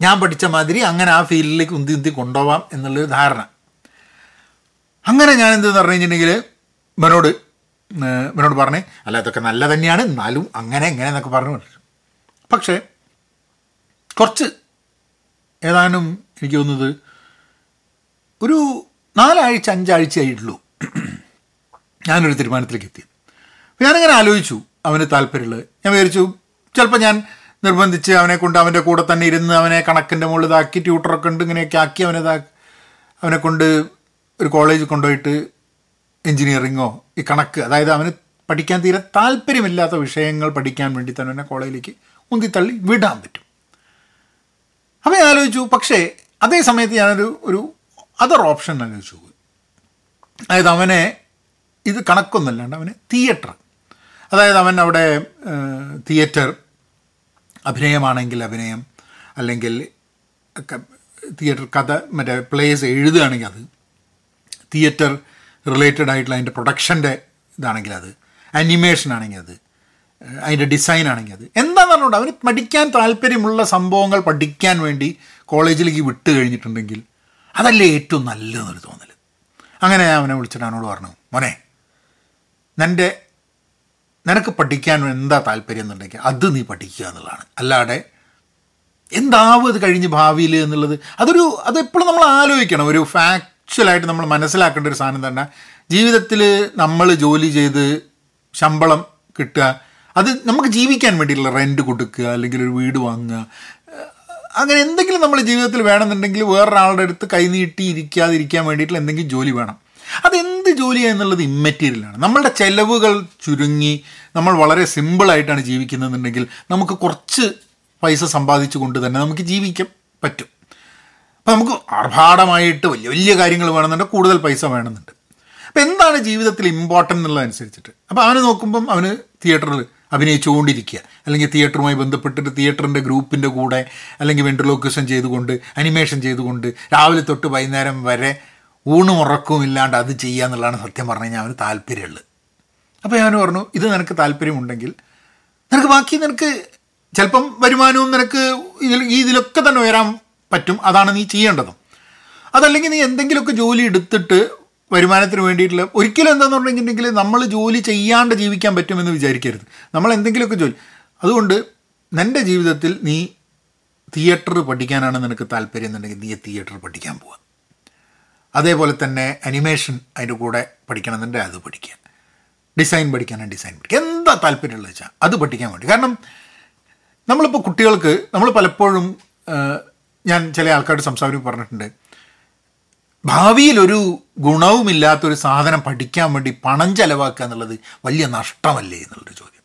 ഞാൻ പഠിച്ച മാതിരി അങ്ങനെ ആ ഫീൽഡിലേക്ക് ഉന്തി ഉന്തി കൊണ്ടുപോകാം എന്നുള്ളൊരു ധാരണ. അങ്ങനെ ഞാൻ എന്തെന്ന് പറഞ്ഞു കഴിഞ്ഞിട്ടുണ്ടെങ്കിൽ ഇവനോട് ഇവനോട് പറഞ്ഞേ അല്ല ഇതൊക്കെ നല്ല തന്നെയാണ് എന്നാലും അങ്ങനെ എങ്ങനെ എന്നൊക്കെ പറഞ്ഞു പക്ഷേ കുറച്ച് ഏതാനും എനിക്ക് തോന്നുന്നത് ഒരു നാലാഴ്ച അഞ്ചാഴ്ച ആയിട്ടുള്ളൂ. ഞാനൊരു തീരുമാനത്തിലേക്ക് എത്തി. ഞാനിങ്ങനെ ആലോചിച്ചു അവന് താല്പര്യമുള്ളത്. ഞാൻ വിചാരിച്ചു ചിലപ്പോൾ ഞാൻ നിർബന്ധിച്ച് അവനെ കൊണ്ട് അവന്റെ കൂടെ തന്നെ ഇരുന്ന് അവനെ കണക്കിന്റെ മുകളിൽ ഇതാക്കി ട്യൂട്ടറൊക്കെ ഉണ്ട് ഇങ്ങനെയൊക്കെ ആക്കി അവനെ അവനെ കൊണ്ട് ഒരു കോളേജ് കൊണ്ടുപോയിട്ട് എൻജിനീയറിങ്ങോ ഈ കണക്ക്. അതായത് അവന് പഠിക്കാൻ തീരെ താല്പര്യമില്ലാത്ത വിഷയങ്ങൾ പഠിക്കാൻ വേണ്ടി തന്നെ എന്നെ കോളേജിലേക്ക് ഉന്തിത്തള്ളി വിടാൻ പറ്റും. അപ്പോൾ ഞാൻ ആലോചിച്ചു പക്ഷേ അതേ സമയത്ത് ഞാനൊരു ഒരു അതർ ഓപ്ഷൻ ആലോചിച്ചു അതായത് അവനെ ഇത് കണക്കൊന്നുമല്ലാണ്ട് അവന് തിയേറ്റർ അതായത് അവൻ അവിടെ തിയേറ്റർ അഭിനയമാണെങ്കിൽ അഭിനയം അല്ലെങ്കിൽ തിയേറ്റർ കഥ മറ്റേ പ്ലേസ് എഴുതുകയാണെങ്കിൽ അത്. തിയേറ്റർ റിലേറ്റഡ് ആയിട്ടുള്ള അതിന്റെ പ്രൊഡക്ഷന്റെ ഇതാണെങ്കിൽ അത്. അനിമേഷൻ ആണെങ്കിൽ അത്. അതിന്റെ ഡിസൈൻ ആണെങ്കിൽ അത്. എന്താണെന്ന് പറഞ്ഞുകൊണ്ട് അവന് പഠിക്കാൻ താല്പര്യമുള്ള സംഭവങ്ങൾ പഠിക്കാൻ വേണ്ടി കോളേജിലേക്ക് വിട്ട് കഴിഞ്ഞിട്ടുണ്ടെങ്കിൽ അതല്ലേ ഏറ്റവും നല്ലതെന്നൊരു തോന്നൽ അങ്ങനെ ഞാൻ അവനെ വിളിച്ചിട്ട് അവനോട് പറഞ്ഞു മോനെ നിന്റെ നിനക്ക് പഠിക്കാൻ എന്താ താല്പര്യം എന്നുണ്ടെങ്കിൽ അത് നീ പഠിക്കുക എന്നുള്ളതാണ്. അല്ലാതെ എന്താവും അത് കഴിഞ്ഞ് ഭാവിയിൽ എന്നുള്ളത്? അതൊരു അതെപ്പോഴും നമ്മൾ ആലോചിക്കണം. ഒരു ഫാക്ച്വലായിട്ട് നമ്മൾ മനസ്സിലാക്കേണ്ട ഒരു സാധനം തന്നെ ജീവിതത്തിൽ നമ്മൾ ജോലി ചെയ്ത് ശമ്പളം കിട്ടുക. അത് നമുക്ക് ജീവിക്കാൻ വേണ്ടിയിട്ടുള്ള റെന്റ് കൊടുക്കുക അല്ലെങ്കിൽ ഒരു വീട് വാങ്ങുക. അങ്ങനെ എന്തെങ്കിലും നമ്മൾ ജീവിതത്തിൽ വേണമെന്നുണ്ടെങ്കിൽ വേറൊരാളുടെ അടുത്ത് കൈനീട്ടി ഇരിക്കാതിരിക്കാൻ വേണ്ടിയിട്ടുള്ള എന്തെങ്കിലും ജോലി വേണം. അതെന്ത് ജോലിയാണ് എന്നുള്ളത് ഇമ്മറ്റീരിയലാണ് നമ്മളുടെ ചെലവുകൾ ചുരുങ്ങി നമ്മൾ വളരെ സിമ്പിളായിട്ടാണ് ജീവിക്കുന്നതെന്നുണ്ടെങ്കിൽ നമുക്ക് കുറച്ച് പൈസ സമ്പാദിച്ചു കൊണ്ട് തന്നെ നമുക്ക് ജീവിക്കാൻ പറ്റും. അപ്പം നമുക്ക് ആർഭാടമായിട്ട് വലിയ വലിയ കാര്യങ്ങൾ വേണമെന്നുണ്ട് കൂടുതൽ പൈസ വേണമെന്നുണ്ട്. അപ്പം എന്താണ് ജീവിതത്തിൽ ഇമ്പോർട്ടന്റ് എന്നുള്ളതനുസരിച്ചിട്ട്? അപ്പോൾ അവന് നോക്കുമ്പം അവന് തിയേറ്ററിൽ അഭിനയിച്ചുകൊണ്ടിരിക്കുക. അല്ലെങ്കിൽ തിയേറ്ററുമായി ബന്ധപ്പെട്ടിട്ട് തിയേറ്ററിന്റെ ഗ്രൂപ്പിന്റെ കൂടെ അല്ലെങ്കിൽ വെൻട്രലോക്കേഷൻ ചെയ്തുകൊണ്ട് അനിമേഷൻ ചെയ്തുകൊണ്ട് രാവിലെ തൊട്ട് വൈകുന്നേരം വരെ ഊണും ഉറക്കവും ഇല്ലാണ്ട് അത് ചെയ്യുക എന്നുള്ളതാണ് സത്യം പറഞ്ഞു കഴിഞ്ഞാൽ അവന് താല്പര്യമുള്ളത്. അപ്പോൾ ഞാൻ പറഞ്ഞു ഇത് നിനക്ക് താല്പര്യമുണ്ടെങ്കിൽ നിനക്ക് ബാക്കി നിനക്ക് ചിലപ്പം വരുമാനവും നിനക്ക് ഇതിൽ ഇതിലൊക്കെ തന്നെ ഉയരാൻ പറ്റും. അതാണ് നീ ചെയ്യേണ്ടതും. അതല്ലെങ്കിൽ നീ എന്തെങ്കിലുമൊക്കെ ജോലി എടുത്തിട്ട് വരുമാനത്തിന് വേണ്ടിയിട്ടുള്ള ഒരിക്കലും എന്താണെന്ന് പറഞ്ഞിട്ടുണ്ടെങ്കിൽ നമ്മൾ ജോലി ചെയ്യാണ്ട് ജീവിക്കാൻ പറ്റുമെന്ന് വിചാരിക്കരുത്. നമ്മൾ എന്തെങ്കിലുമൊക്കെ ജോലി. അതുകൊണ്ട് നിന്റെ ജീവിതത്തിൽ നീ തിയേറ്റർ പഠിക്കാനാണ് നിനക്ക് താല്പര്യം എന്നുണ്ടെങ്കിൽ നീ തിയേറ്റർ പഠിക്കാൻ പോവുക അതേപോലെ തന്നെ അനിമേഷൻ അതിന്റെ കൂടെ പഠിക്കണമെന്നുണ്ടെങ്കിൽ അത് പഠിക്കുക. ഡിസൈൻ പഠിക്കാനാണ് ഡിസൈൻ പഠിക്കുക. എന്താ താല്പര്യമുള്ളത് വെച്ചാൽ അത് പഠിക്കാൻ വേണ്ടി. കാരണം നമ്മളിപ്പോൾ കുട്ടികൾക്ക് നമ്മൾ പലപ്പോഴും ഞാൻ ചില ആൾക്കാരോട് സംസാരിക്കും പറഞ്ഞിട്ടുണ്ട്. ഭാവിയിൽ ഒരു ഗുണവുമില്ലാത്തൊരു സാധനം പഠിക്കാൻ വേണ്ടി പണം ചെലവാക്കുക എന്നുള്ളത് വലിയ നഷ്ടമല്ലേ എന്നുള്ളൊരു ചോദ്യം.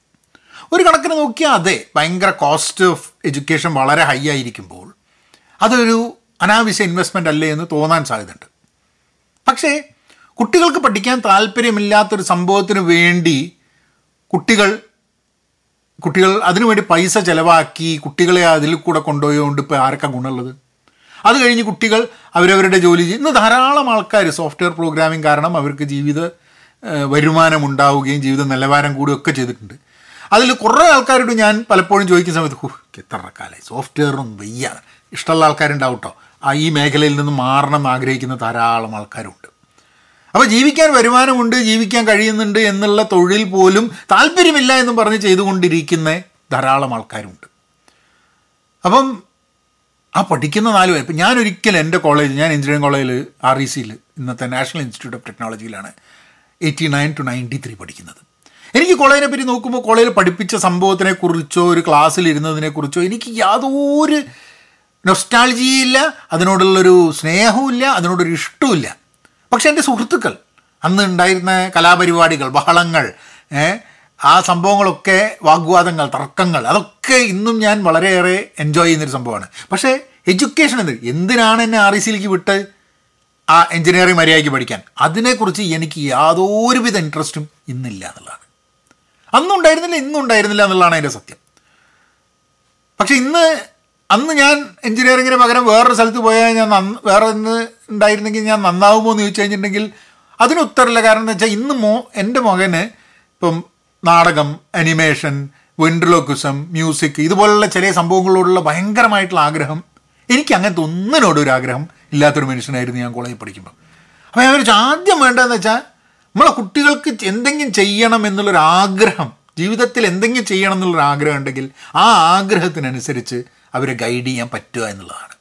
ഒരു കണക്കിന് നോക്കിയാൽ അതെ ഭയങ്കര കോസ്റ്റ് ഓഫ് എഡ്യൂക്കേഷൻ വളരെ ഹൈ ആയിരിക്കുമ്പോൾ അതൊരു അനാവശ്യ ഇൻവെസ്റ്റ്മെന്റ് അല്ലേ എന്ന് തോന്നാൻ സാധ്യതയുണ്ട്. പക്ഷേ കുട്ടികൾക്ക് പഠിക്കാൻ താല്പര്യമില്ലാത്തൊരു സംഭവത്തിന് വേണ്ടി കുട്ടികൾ കുട്ടികൾ അതിനുവേണ്ടി പൈസ ചിലവാക്കി കുട്ടികളെ അതിൽ കൂടെ കൊണ്ടുപോയതുകൊണ്ട് ഇപ്പോൾ ആർക്കാ ഗുണമുള്ളത് അത് കഴിഞ്ഞ് കുട്ടികൾ അവരവരുടെ ജോലി ചെയ്യും ഇന്ന് ധാരാളം ആൾക്കാർ സോഫ്റ്റ്വെയർ പ്രോഗ്രാമിംഗ് കാരണം അവർക്ക് ജീവിത വരുമാനം ഉണ്ടാവുകയും ജീവിത നിലവാരം കൂടുകയൊക്കെ ചെയ്തിട്ടുണ്ട്. അതിൽ കുറേ ആൾക്കാരോട് ഞാൻ പലപ്പോഴും ചോദിക്കുന്ന സമയത്ത് ഹു എത്ര കാലമായി സോഫ്റ്റ്വെയറൊന്നും വയ്യ. ഇഷ്ടമുള്ള ആൾക്കാരുണ്ടാവും കേട്ടോ ആ ഈ മേഖലയിൽ നിന്ന് മാറണം ആഗ്രഹിക്കുന്ന ധാരാളം ആൾക്കാരുണ്ട്. അപ്പോൾ ജീവിക്കാൻ വരുമാനമുണ്ട് ജീവിക്കാൻ കഴിയുന്നുണ്ട് എന്നുള്ള തൊഴിൽ പോലും താല്പര്യമില്ല എന്നും പറഞ്ഞ് ചെയ്തുകൊണ്ടിരിക്കുന്ന ധാരാളം ആൾക്കാരുണ്ട്. അപ്പം ആ പഠിക്കുന്ന നാല് പേർ ഇപ്പം ഞാൻ ഒരിക്കലും എന്റെ കോളേജ് ഞാൻ എഞ്ചിനീയറിംഗ് കോളേജിൽ ആർ ഇ സിയിൽ ഇന്നത്തെ national institute of ടെക്നോളജിയിലാണ് eighty nine to ninety three പഠിക്കുന്നത്. എനിക്ക് കോളേജിനെ പറ്റി നോക്കുമ്പോൾ കോളേജിൽ പഠിപ്പിച്ച സംഭവത്തിനെക്കുറിച്ചോ ഒരു ക്ലാസ്സിൽ ഇരുന്നതിനെക്കുറിച്ചോ എനിക്ക് യാതൊരു നൊസ്റ്റാൾജിയില്ല അതിനോടുള്ളൊരു സ്നേഹവുമില്ല അതിനോടൊരു ഇഷ്ടവുമില്ല. പക്ഷെ എന്റെ സുഹൃത്തുക്കൾ അന്ന് ഉണ്ടായിരുന്ന കലാപരിപാടികൾ ബഹളങ്ങൾ ആ സംഭവങ്ങളൊക്കെ വാഗ്വാദങ്ങൾ തർക്കങ്ങൾ അതൊക്കെ ഇന്നും ഞാൻ വളരെയേറെ എൻജോയ് ചെയ്യുന്നൊരു സംഭവമാണ്. പക്ഷേ എഡ്യൂക്കേഷൻ എന്ത്? എന്തിനാണ് എന്നെ ആർ ഇ സിയിലേക്ക് വിട്ട് ആ എഞ്ചിനീയറിംഗ് മര്യാദയ്ക്ക് പഠിക്കാൻ? അതിനെക്കുറിച്ച് എനിക്ക് യാതൊരുവിധ ഇൻട്രസ്റ്റും ഇന്നില്ല എന്നുള്ളതാണ്. അന്നും ഉണ്ടായിരുന്നില്ല ഇന്നും ഉണ്ടായിരുന്നില്ല എന്നുള്ളതാണ് അതിന്റെ സത്യം. പക്ഷേ ഇന്ന് അന്ന് ഞാൻ എഞ്ചിനീയറിങ്ങിന് പകരം വേറൊരു സ്ഥലത്ത് പോയാൽ ഞാൻ വേറെ ഒന്ന് ഉണ്ടായിരുന്നെങ്കിൽ ഞാൻ നന്നാവുമോ എന്ന് ചോദിച്ചു കഴിഞ്ഞിട്ടുണ്ടെങ്കിൽ അതിന് ഉത്തരമില്ല കാരണം എന്ന് വെച്ചാൽ ഇന്ന് മോ എന്റെ മകന് ഇപ്പം നാടകം അനിമേഷൻ വെൻട്രലോക്വിസം മ്യൂസിക് ഇതുപോലുള്ള ചെറിയ സംഭവങ്ങളോടുള്ള ഭയങ്കരമായിട്ടുള്ള ആഗ്രഹം എനിക്ക് അങ്ങനത്തെ ഒന്നിനോടൊരു ഒരു ആഗ്രഹം ഇല്ലാത്തൊരു മനുഷ്യനായിരുന്നു ഞാൻ കോളേജിൽ പഠിക്കുമ്പോൾ അപ്പോൾ ഞാൻ വിചാരിച്ചു ആദ്യം വേണ്ടതെന്ന് വെച്ചാൽ നമ്മളെ കുട്ടികൾക്ക് എന്തെങ്കിലും ചെയ്യണം എന്നുള്ളൊരു ആഗ്രഹം ജീവിതത്തിൽ എന്തെങ്കിലും ചെയ്യണം എന്നുള്ളൊരു ആഗ്രഹം ഉണ്ടെങ്കിൽ ആ ആഗ്രഹത്തിനനുസരിച്ച് അവരെ ഗൈഡ് ചെയ്യാൻ പറ്റുക എന്നുള്ളതാണ്.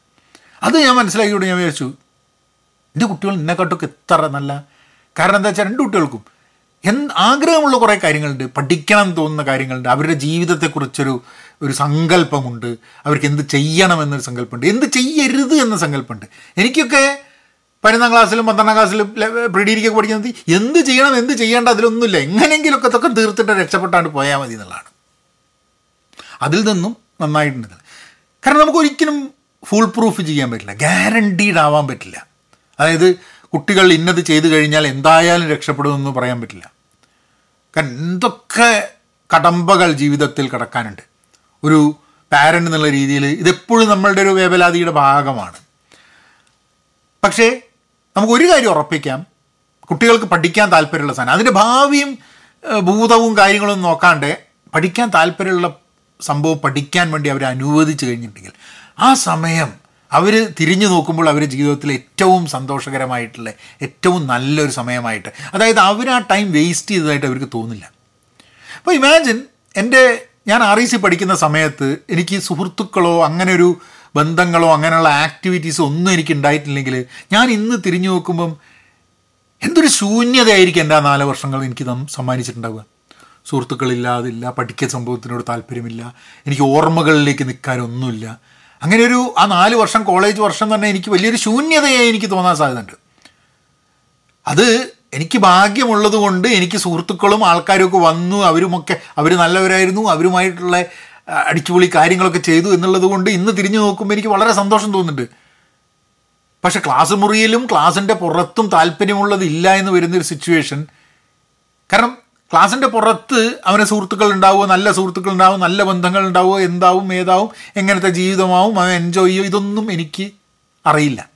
അത് ഞാൻ മനസ്സിലാക്കിയോട് ഞാൻ വിചാരിച്ചു എന്റെ കുട്ടികൾ എന്നെക്കാട്ടൊക്കെ എത്ര നല്ല കാരണം എന്താ വെച്ചാൽ രണ്ട് കുട്ടികൾക്കും എന്ത് ആഗ്രഹമുള്ള കുറേ കാര്യങ്ങളുണ്ട് പഠിക്കണം എന്ന് തോന്നുന്ന കാര്യങ്ങളുണ്ട് അവരുടെ ജീവിതത്തെക്കുറിച്ചൊരു ഒരു സങ്കല്പമുണ്ട് അവർക്ക് എന്ത് ചെയ്യണം എന്നൊരു സങ്കല്പമുണ്ട് എന്ത് ചെയ്യരുത് എന്ന സങ്കല്പമുണ്ട്. എനിക്കൊക്കെ പതിനൊന്നാം ക്ലാസ്സിലും പന്ത്രണ്ടാം ക്ലാസ്സിലും പ്രീഡിയിലേക്ക് പഠിക്കുന്നത് എന്ത് ചെയ്യണം എന്ത് ചെയ്യേണ്ട അതിലൊന്നുമില്ല എങ്ങനെയെങ്കിലുമൊക്കെ തൊക്കെ തീർത്തിട്ട് രക്ഷപ്പെട്ടാണ്ട് പോയാൽ മതി എന്നുള്ളതാണ്. അതിൽ നിന്നും നന്നായിട്ടുണ്ട്. കാരണം നമുക്ക് ഒരിക്കലും ഫുൾ പ്രൂഫ് ചെയ്യാൻ പറ്റില്ല. ഗ്യാരണ്ടീഡ് ആവാൻ പറ്റില്ല. അതായത് കുട്ടികൾ ഇന്നത് ചെയ്തു കഴിഞ്ഞാൽ എന്തായാലും രക്ഷപ്പെടുമെന്ന് പറയാൻ പറ്റില്ല. കാരണം എന്തൊക്കെ കടമ്പകൾ ജീവിതത്തിൽ കിടക്കാനുണ്ട്. ഒരു പാരന്റ് എന്നുള്ള രീതിയിൽ ഇതെപ്പോഴും നമ്മളുടെ ഒരു വേവലാതിയുടെ ഭാഗമാണ്. പക്ഷേ നമുക്കൊരു കാര്യം ഉറപ്പിക്കാം. കുട്ടികൾക്ക് പഠിക്കാൻ താല്പര്യമുള്ള സാധനം. അതിന്റെ ഭാവിയും ഭൂതവും കാര്യങ്ങളും നോക്കാണ്ട് പഠിക്കാൻ താല്പര്യമുള്ള സംഭവം പഠിക്കാൻ വേണ്ടി അവരെ അനുവദിച്ചു കഴിഞ്ഞിട്ടുണ്ടെങ്കിൽ ആ സമയം അവർ തിരിഞ്ഞു നോക്കുമ്പോൾ അവരുടെ ജീവിതത്തിൽ ഏറ്റവും സന്തോഷകരമായിട്ടുള്ള ഏറ്റവും നല്ലൊരു സമയമായിട്ട്. അതായത് അവർ ആ ടൈം വേസ്റ്റ് ചെയ്തതായിട്ട് അവർക്ക് തോന്നില്ല. അപ്പോൾ ഇമാജിൻ എന്റെ ഞാൻ ആർ ഇ സി പഠിക്കുന്ന സമയത്ത് എനിക്ക് സുഹൃത്തുക്കളോ അങ്ങനെ ഒരു ബന്ധങ്ങളോ അങ്ങനെയുള്ള ആക്ടിവിറ്റീസോ ഒന്നും എനിക്ക് ഉണ്ടായിട്ടില്ലെങ്കിൽ ഞാൻ ഇന്ന് തിരിഞ്ഞു നോക്കുമ്പം എന്തൊരു ശൂന്യതയായിരിക്കും എന്റെ ആ നാല് വർഷങ്ങൾ എനിക്ക് സമ്മാനിച്ചിട്ടുണ്ടാവുക. സുഹൃത്തുക്കളില്ല പഠിക്ക സംഭവത്തിനോട് താല്പര്യമില്ല എനിക്ക് ഓർമ്മകളിലേക്ക് നിൽക്കാനൊന്നുമില്ല. അങ്ങനെ ഒരു ആ നാല് വർഷം കോളേജ് വർഷം തന്നെ എനിക്ക് വലിയൊരു ശൂന്യതയായി എനിക്ക് തോന്നാൻ സാധ്യതയുണ്ട്. അത് എനിക്ക് ഭാഗ്യമുള്ളത് കൊണ്ട് എനിക്ക് സുഹൃത്തുക്കളും ആൾക്കാരും ഒക്കെ വന്നു അവരുമൊക്കെ അവർ നല്ലവരായിരുന്നു അവരുമായിട്ടുള്ള അടിച്ചുപൊളി കാര്യങ്ങളൊക്കെ ചെയ്തു എന്നുള്ളത് കൊണ്ട് ഇന്ന് തിരിഞ്ഞു നോക്കുമ്പോൾ എനിക്ക് വളരെ സന്തോഷം തോന്നുന്നുണ്ട്. പക്ഷെ ക്ലാസ് മുറിയിലും ക്ലാസ്സിന്റെ പുറത്തും താല്പര്യമുള്ളതില്ല എന്ന് വരുന്നൊരു സിറ്റുവേഷൻ കാരണം ക്ലാസ്സിന്റെ പുറത്ത് അവന് സുഹൃത്തുക്കൾ ഉണ്ടാവുമോ? നല്ല സുഹൃത്തുക്കൾ ഉണ്ടാവും നല്ല ബന്ധങ്ങൾ ഉണ്ടാവുമോ? എന്താവും? ഏതാവും? എങ്ങനത്തെ ജീവിതമാവും? അവൻ എൻജോയ് ചെയ്യോ? ഇതൊന്നും എനിക്ക് അറിയില്ല.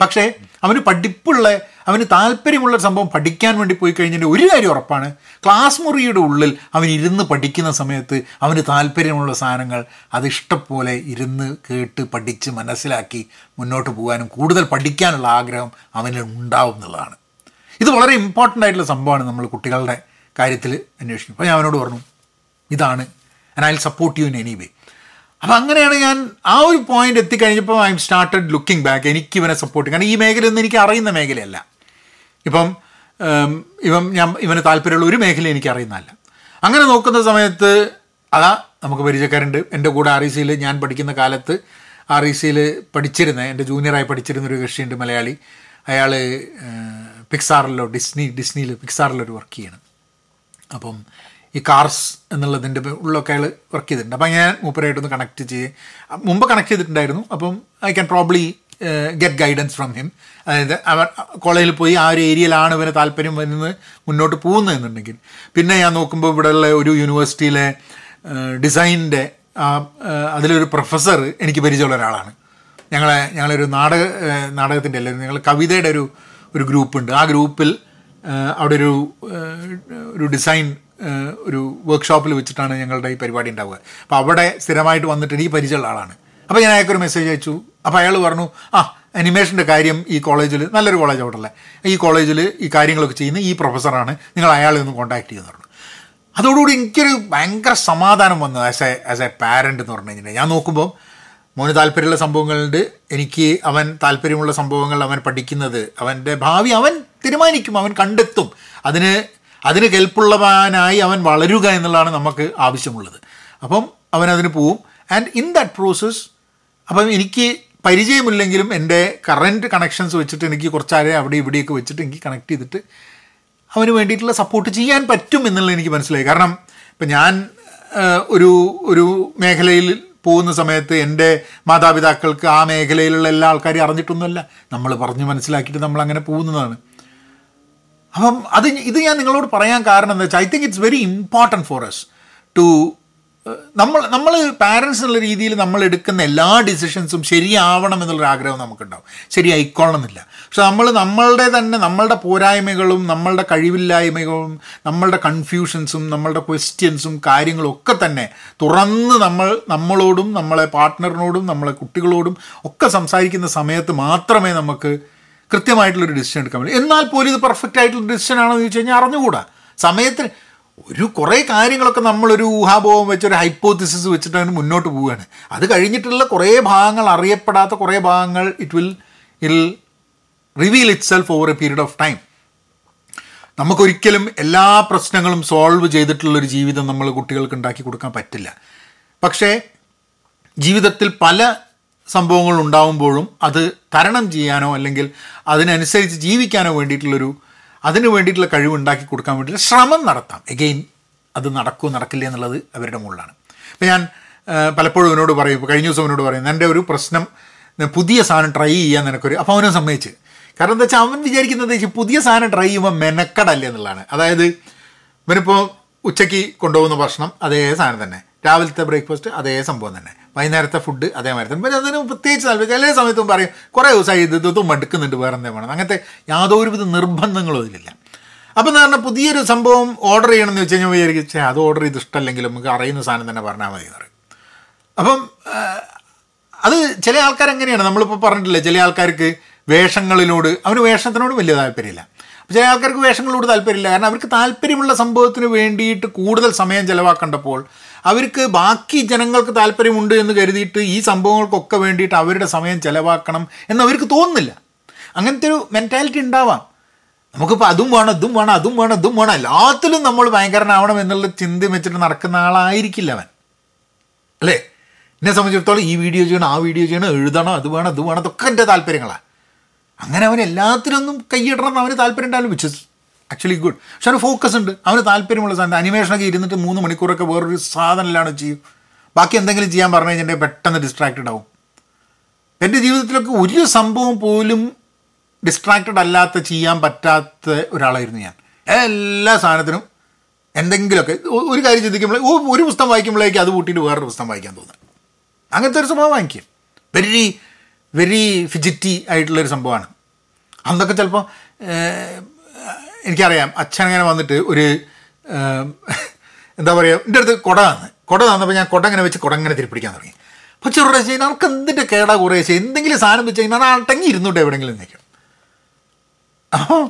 പക്ഷേ അവന് പഠിപ്പുള്ള അവന് താല്പര്യമുള്ള സംഭവം പഠിക്കാൻ വേണ്ടി പോയി കഴിഞ്ഞതിന്റെ ഒരു കാര്യം ഉറപ്പാണ്. ക്ലാസ് മുറിയുടെ ഉള്ളിൽ അവൻ ഇരുന്ന് പഠിക്കുന്ന സമയത്ത് അവന് താല്പര്യമുള്ള സാധനങ്ങൾ അത് ഇഷ്ടംപോലെ ഇരുന്ന് കേട്ട് പഠിച്ച് മനസ്സിലാക്കി മുന്നോട്ട് പോകാനും കൂടുതൽ പഠിക്കാനുള്ള ആഗ്രഹം അവന് ഉണ്ടാവും എന്നുള്ളതാണ്. ഇത് വളരെ ഇമ്പോർട്ടന്റ് ആയിട്ടുള്ള സംഭവമാണ് നമ്മൾ കുട്ടികളുടെ കാര്യത്തിൽ അന്വേഷിക്കും. അപ്പോൾ ഞാൻ അവനോട് പറഞ്ഞു ഇതാണ്. And I support you in any way അപ്പം അങ്ങനെയാണ് ഞാൻ ആ ഒരു point എത്തിക്കഴിഞ്ഞപ്പോൾ I am started looking back എനിക്ക് ഇവനെ സപ്പോർട്ട് കാരണം ഈ മേഖലയൊന്നും എനിക്ക് അറിയുന്ന മേഖലയല്ല. ഇപ്പം ഇവൻ ഞാൻ ഇവന് താല്പര്യമുള്ള ഒരു മേഖല എനിക്ക് അറിയുന്നതല്ല. അങ്ങനെ നോക്കുന്ന സമയത്ത് അതാ നമുക്ക് പരിചയക്കാരുണ്ട്. എന്റെ കൂടെ ആർ ഇ സിയിൽ ഞാൻ പഠിക്കുന്ന കാലത്ത് ആർ ഇ സിയിൽ പഠിച്ചിരുന്ന എന്റെ ജൂനിയറായി പഠിച്ചിരുന്ന ഒരു കക്ഷിയുണ്ട് മലയാളി. അയാൾ പിക്സാറിലോ ഡിസ്നി ഡിസ്നിയിൽ പിക്സാറിലൊരു വർക്ക് ചെയ്യണം. അപ്പം ഈ കാർസ് എന്നുള്ളതിന്റെ ഉള്ളൊക്കെ അയാൾ വർക്ക് ചെയ്തിട്ടുണ്ട്. അപ്പം ഞാൻ മൂപ്പരായിട്ടൊന്ന് കണക്ട് ചെയ്ത് മുമ്പ് കണക്ട് ചെയ്തിട്ടുണ്ടായിരുന്നു. അപ്പം I can probably get guidance from him അതായത് അവർ കോളേജിൽ പോയി ആ ഒരു ഏരിയയിലാണ് ഇവന് താല്പര്യം വരുന്നത് മുന്നോട്ട് പോകുന്നതെന്നുണ്ടെങ്കിൽ. പിന്നെ ഞാൻ നോക്കുമ്പോൾ ഇവിടെയുള്ള ഒരു യൂണിവേഴ്സിറ്റിയിലെ ഡിസൈനിന്റെ അതിലൊരു പ്രൊഫസർ എനിക്ക് പരിചയമുള്ള ഒരാളാണ്. ഞങ്ങളെ ഞങ്ങളൊരു നാടക നാടകത്തിന്റെ അല്ല ഞങ്ങൾ കവിതയുടെ ഒരു ഒരു ഗ്രൂപ്പുണ്ട് ആ ഗ്രൂപ്പിൽ അവിടെ ഒരു ഒരു ഡിസൈൻ ഒരു വർക്ക്ഷോപ്പിൽ വെച്ചിട്ടാണ് ഞങ്ങളുടെ ഈ പരിപാടി ഉണ്ടാവുക. അപ്പോൾ അവിടെ സ്ഥിരമായിട്ട് വന്നിട്ട് എനിക്ക് പരിചയമുള്ള ആളാണ്. അപ്പോൾ ഞാൻ അയാൾക്കൊരു മെസ്സേജ് അയച്ചു. അപ്പോൾ അയാൾ പറഞ്ഞു ആ അനിമേഷന്റെ കാര്യം ഈ കോളേജിൽ നല്ലൊരു കോളേജ് അവിടെ ഈ കോളേജിൽ ഈ കാര്യങ്ങളൊക്കെ ചെയ്യുന്ന ഈ പ്രൊഫസറാണ് നിങ്ങൾ അയാളെ ഒന്ന് കോൺടാക്ട് ചെയ്യുന്ന പറഞ്ഞു. അതോടുകൂടി എനിക്കൊരു ഭയങ്കര സമാധാനം വന്നു as a as a parent എന്ന് പറഞ്ഞു കഴിഞ്ഞിട്ടുണ്ടെങ്കിൽ ഞാൻ നോക്കുമ്പോൾ മോന് താല്പര്യമുള്ള സംഭവങ്ങളുണ്ട്. എനിക്ക് അവൻ താല്പര്യമുള്ള സംഭവങ്ങൾ അവൻ പഠിക്കുന്നത് അവന്റെ ഭാവി അവൻ തീരുമാനിക്കും അവൻ കണ്ടെത്തും. അതിന് അതിന് കെൽപ്പുള്ളവനായി അവൻ വളരുക എന്നുള്ളതാണ് നമുക്ക് ആവശ്യമുള്ളത്. അപ്പം അവൻ അതിന് പോവും. ആൻഡ് ഇൻ ദാറ്റ് പ്രോസസ്സ് അപ്പം എനിക്ക് പരിചയമില്ലെങ്കിലും എന്റെ കറന്റ് കണക്ഷൻസ് വെച്ചിട്ട് എനിക്ക് കുറച്ചാരെ അവിടെ ഇവിടെയൊക്കെ വെച്ചിട്ട് എനിക്ക് കണക്ട് ചെയ്തിട്ട് അവന് വേണ്ടിയിട്ടുള്ള സപ്പോർട്ട് ചെയ്യാൻ പറ്റും എന്നുള്ളത് എനിക്ക് മനസ്സിലായി. കാരണം ഇപ്പം ഞാൻ ഒരു ഒരു മേഖലയിൽ പോകുന്ന സമയത്ത് എന്റെ മാതാപിതാക്കൾക്ക് ആ മേഖലയിലുള്ള എല്ലാ ആൾക്കാരെയും അറിഞ്ഞിട്ടൊന്നുമല്ല. നമ്മൾ പറഞ്ഞ് മനസ്സിലാക്കിയിട്ട് നമ്മൾ അങ്ങനെ പോകുന്നതാണ്. അപ്പം അത് ഇത് ഞാൻ നിങ്ങളോട് പറയാൻ കാരണം എന്താ വെച്ചാൽ I think it's very important for us to നമ്മൾ നമ്മൾ പാരൻസ് എന്നുള്ള രീതിയിൽ നമ്മൾ എടുക്കുന്ന എല്ലാ ഡിസിഷൻസും ശരിയാവണം എന്നുള്ളൊരു ആഗ്രഹം നമുക്കുണ്ടാവും. ശരിയായിക്കോളണം എന്നില്ല പക്ഷെ നമ്മൾ നമ്മളുടെ തന്നെ നമ്മളുടെ പോരായ്മകളും നമ്മളുടെ കഴിവില്ലായ്മകളും നമ്മളുടെ കൺഫ്യൂഷൻസും നമ്മളുടെ ക്വസ്റ്റ്യൻസും കാര്യങ്ങളും ഒക്കെ തന്നെ തുറന്ന് നമ്മൾ നമ്മളോടും നമ്മളെ പാർട്ട്ണറിനോടും നമ്മളെ കുട്ടികളോടും ഒക്കെ സംസാരിക്കുന്ന സമയത്ത് മാത്രമേ നമുക്ക് കൃത്യമായിട്ടുള്ളൊരു ഡിസിഷൻ എടുക്കാൻ പറ്റൂ. എന്നാൽ പോലും ഇത് പെർഫെക്റ്റ് ആയിട്ടുള്ള ഡിസിഷൻ ആണെന്ന് ചോദിച്ചു കഴിഞ്ഞാൽ അറിഞ്ഞുകൂടാ. സമയത്തിന് ഒരു കുറേ കാര്യങ്ങളൊക്കെ നമ്മളൊരു വെച്ച് ഒരു ഹൈപ്പോത്തിസിസ് വെച്ചിട്ട് അതിന് മുന്നോട്ട് പോവുകയാണ്. അത് കഴിഞ്ഞിട്ടുള്ള കുറേ ഭാഗങ്ങൾ അറിയപ്പെടാത്ത കുറേ ഭാഗങ്ങൾ ഇറ്റ് വിൽ ഇൽ reveal itself over a period of time നമുക്കൊരിക്കലും എല്ലാ പ്രശ്നങ്ങളും സോൾവ് ചെയ്തിട്ടുള്ളൊരു ജീവിതം നമ്മൾ കുട്ടികൾക്ക് ഉണ്ടാക്കി കൊടുക്കാൻ പറ്റില്ല. പക്ഷേ ജീവിതത്തിൽ പല സംഭവങ്ങൾ ഉണ്ടാവുമ്പോഴും അത് തരണം ചെയ്യാനോ അല്ലെങ്കിൽ അതിനനുസരിച്ച് ജീവിക്കാനോ വേണ്ടിയിട്ടുള്ളൊരു അതിന് വേണ്ടിയിട്ടുള്ള കഴിവ് ഉണ്ടാക്കി കൊടുക്കാൻ വേണ്ടിയിട്ടുള്ള ശ്രമം നടത്താം. എഗെയിൻ അത് നടക്കുമോ നടക്കില്ല എന്നുള്ളത് അവരുടെ മുകളിലാണ്. ഇപ്പം ഞാൻ പലപ്പോഴും അവനോട് പറയും ഇപ്പോൾ കഴിഞ്ഞ ദിവസം അവനോട് പറയും എന്റെ ഒരു പ്രശ്നം പുതിയ സാധനം ട്രൈ ചെയ്യാൻ നിനക്കൊരു അപ്പോൾ അവനെ സമ്മതിച്ച്. കാരണം എന്താ വെച്ചാൽ അവൻ വിചാരിക്കുന്നത് പുതിയ സാധനം ട്രൈ ചെയ്യുമ്പോൾ മെനക്കടല്ലേ എന്നുള്ളതാണ്. അതായത് ഇവനിപ്പോൾ ഉച്ചയ്ക്ക് കൊണ്ടുപോകുന്ന ഭക്ഷണം അതേ സാധനം തന്നെ. രാവിലത്തെ ബ്രേക്ക്ഫാസ്റ്റ് അതേ സംഭവം തന്നെ. വൈകുന്നേരത്തെ ഫുഡ് അതേമാതിരി. തന്നെ പിന്നെ അതിന് പ്രത്യേകിച്ച് താല്പര്യം ചില സമയത്തും പറയും കുറേ ദിവസമായി ഇത് ഇതും മടുക്കുന്നുണ്ട് വേറെ എന്തേ വേണം. അങ്ങനത്തെ യാതൊരുവിധ നിർബന്ധങ്ങളും ഇതിലില്ല അപ്പം എന്ന് പറഞ്ഞാൽ പുതിയൊരു സംഭവം ഓർഡർ ചെയ്യണമെന്ന് വെച്ച് കഴിഞ്ഞാൽ വിചാരിക്കും അത് ഓർഡർ ചെയ്ത് ഇഷ്ടമല്ലെങ്കിലും നമുക്ക് അറിയുന്ന സാധനം തന്നെ പറഞ്ഞാൽ മതി എന്ന് പറയും. അപ്പം അത് ചില ആൾക്കാർ എങ്ങനെയാണ് നമ്മളിപ്പോൾ പറഞ്ഞിട്ടില്ലേ ചില ആൾക്കാർക്ക് വേഷങ്ങളിലോട് അവന് വേഷത്തിനോട് വലിയ താല്പര്യമില്ല. ചില ആൾക്കാർക്ക് വേഷങ്ങളോട് താല്പര്യമില്ല. കാരണം അവർക്ക് താല്പര്യമുള്ള സംഭവത്തിന് വേണ്ടിയിട്ട് കൂടുതൽ സമയം ചിലവാക്കേണ്ടപ്പോൾ അവർക്ക് ബാക്കി ജനങ്ങൾക്ക് താല്പര്യമുണ്ട് എന്ന് കരുതിയിട്ട് ഈ സംഭവങ്ങൾക്കൊക്കെ വേണ്ടിയിട്ട് അവരുടെ സമയം ചിലവാക്കണം എന്ന് അവർക്ക് തോന്നുന്നില്ല. അങ്ങനത്തെ ഒരു മെന്റാലിറ്റി ഉണ്ടാവാം. നമുക്കിപ്പോൾ അതും വേണം ഇതും വേണം അതും വേണം ഇതും വേണം. എല്ലാത്തിലും നമ്മൾ ഭയങ്കരനാവണം എന്നുള്ള ചിന്ത വെച്ചിട്ട് നടക്കുന്ന ആളായിരിക്കില്ല അവൻ. അല്ലേ? എന്നെ സംബന്ധിച്ചിടത്തോളം ഈ വീഡിയോ ചെയ്യണം ആ വീഡിയോ ചെയ്യണം എഴുതണം അത് വേണം ഇത് വേണം അതൊക്കെ എന്റെ താല്പര്യങ്ങളാണ് അങ്ങനെ അവൻ എല്ലാത്തിലൊന്നും കൈയിടണം എന്ന് അവന് താല്പര്യം ഉണ്ടാവില്ല. ആക്ച്വലി ഗുഡ് പക്ഷെ അവന് ഫോക്കസ് ഉണ്ട്. അവന് താല്പര്യമുള്ള സാധനം. അനിമേഷനൊക്കെ ഇരുന്നിട്ട് മൂന്ന് മണിക്കൂറൊക്കെ വേറൊരു സാധനമില്ലാണ് ചെയ്യും. ബാക്കി എന്തെങ്കിലും ചെയ്യാൻ പറഞ്ഞു കഴിഞ്ഞിട്ടുണ്ടെങ്കിൽ പെട്ടെന്ന് ഡിസ്ട്രാക്റ്റഡ് ആവും. എന്റെ ജീവിതത്തിലൊക്കെ ഒരു സംഭവം പോലും ഡിസ്ട്രാക്റ്റഡ് അല്ലാത്ത ചെയ്യാൻ പറ്റാത്ത ഒരാളായിരുന്നു ഞാൻ. എല്ലാ സാധനത്തിനും എന്തെങ്കിലുമൊക്കെ ഒരു കാര്യം ചിന്തിക്കുമ്പോൾ ഒരു പുസ്തകം വായിക്കുമ്പോഴേക്ക് അത് കൂട്ടിയിട്ട് വേറൊരു പുസ്തകം വായിക്കാൻ തോന്നുന്നു അങ്ങനത്തെ ഒരു സംഭവം വാങ്ങിക്കും വെരി വെരി ഫിജിറ്റി ആയിട്ടുള്ളൊരു സംഭവമാണ്. അന്നൊക്കെ ചിലപ്പോൾ എനിക്കറിയാം അച്ഛൻ അങ്ങനെ വന്നിട്ട് ഒരു എന്താ പറയുക എന്റെ അടുത്ത് കുട തന്ന്. കുട തന്നപ്പോൾ ഞാൻ കുട ഇങ്ങനെ വെച്ച് കുട ഇങ്ങനെ തിരിപ്പിടിക്കാൻ തുടങ്ങി. പക്ഷെ ഒരു കഴിഞ്ഞാൽ നമുക്ക് എന്തിന്റെ കേടാ കുറേ വെച്ച് എന്തെങ്കിലും സാധനം വെച്ച് കഴിഞ്ഞാൽ അടങ്ങി ഇരുന്നോട്ടെ എവിടെയെങ്കിലും നിൽക്കും. അപ്പോൾ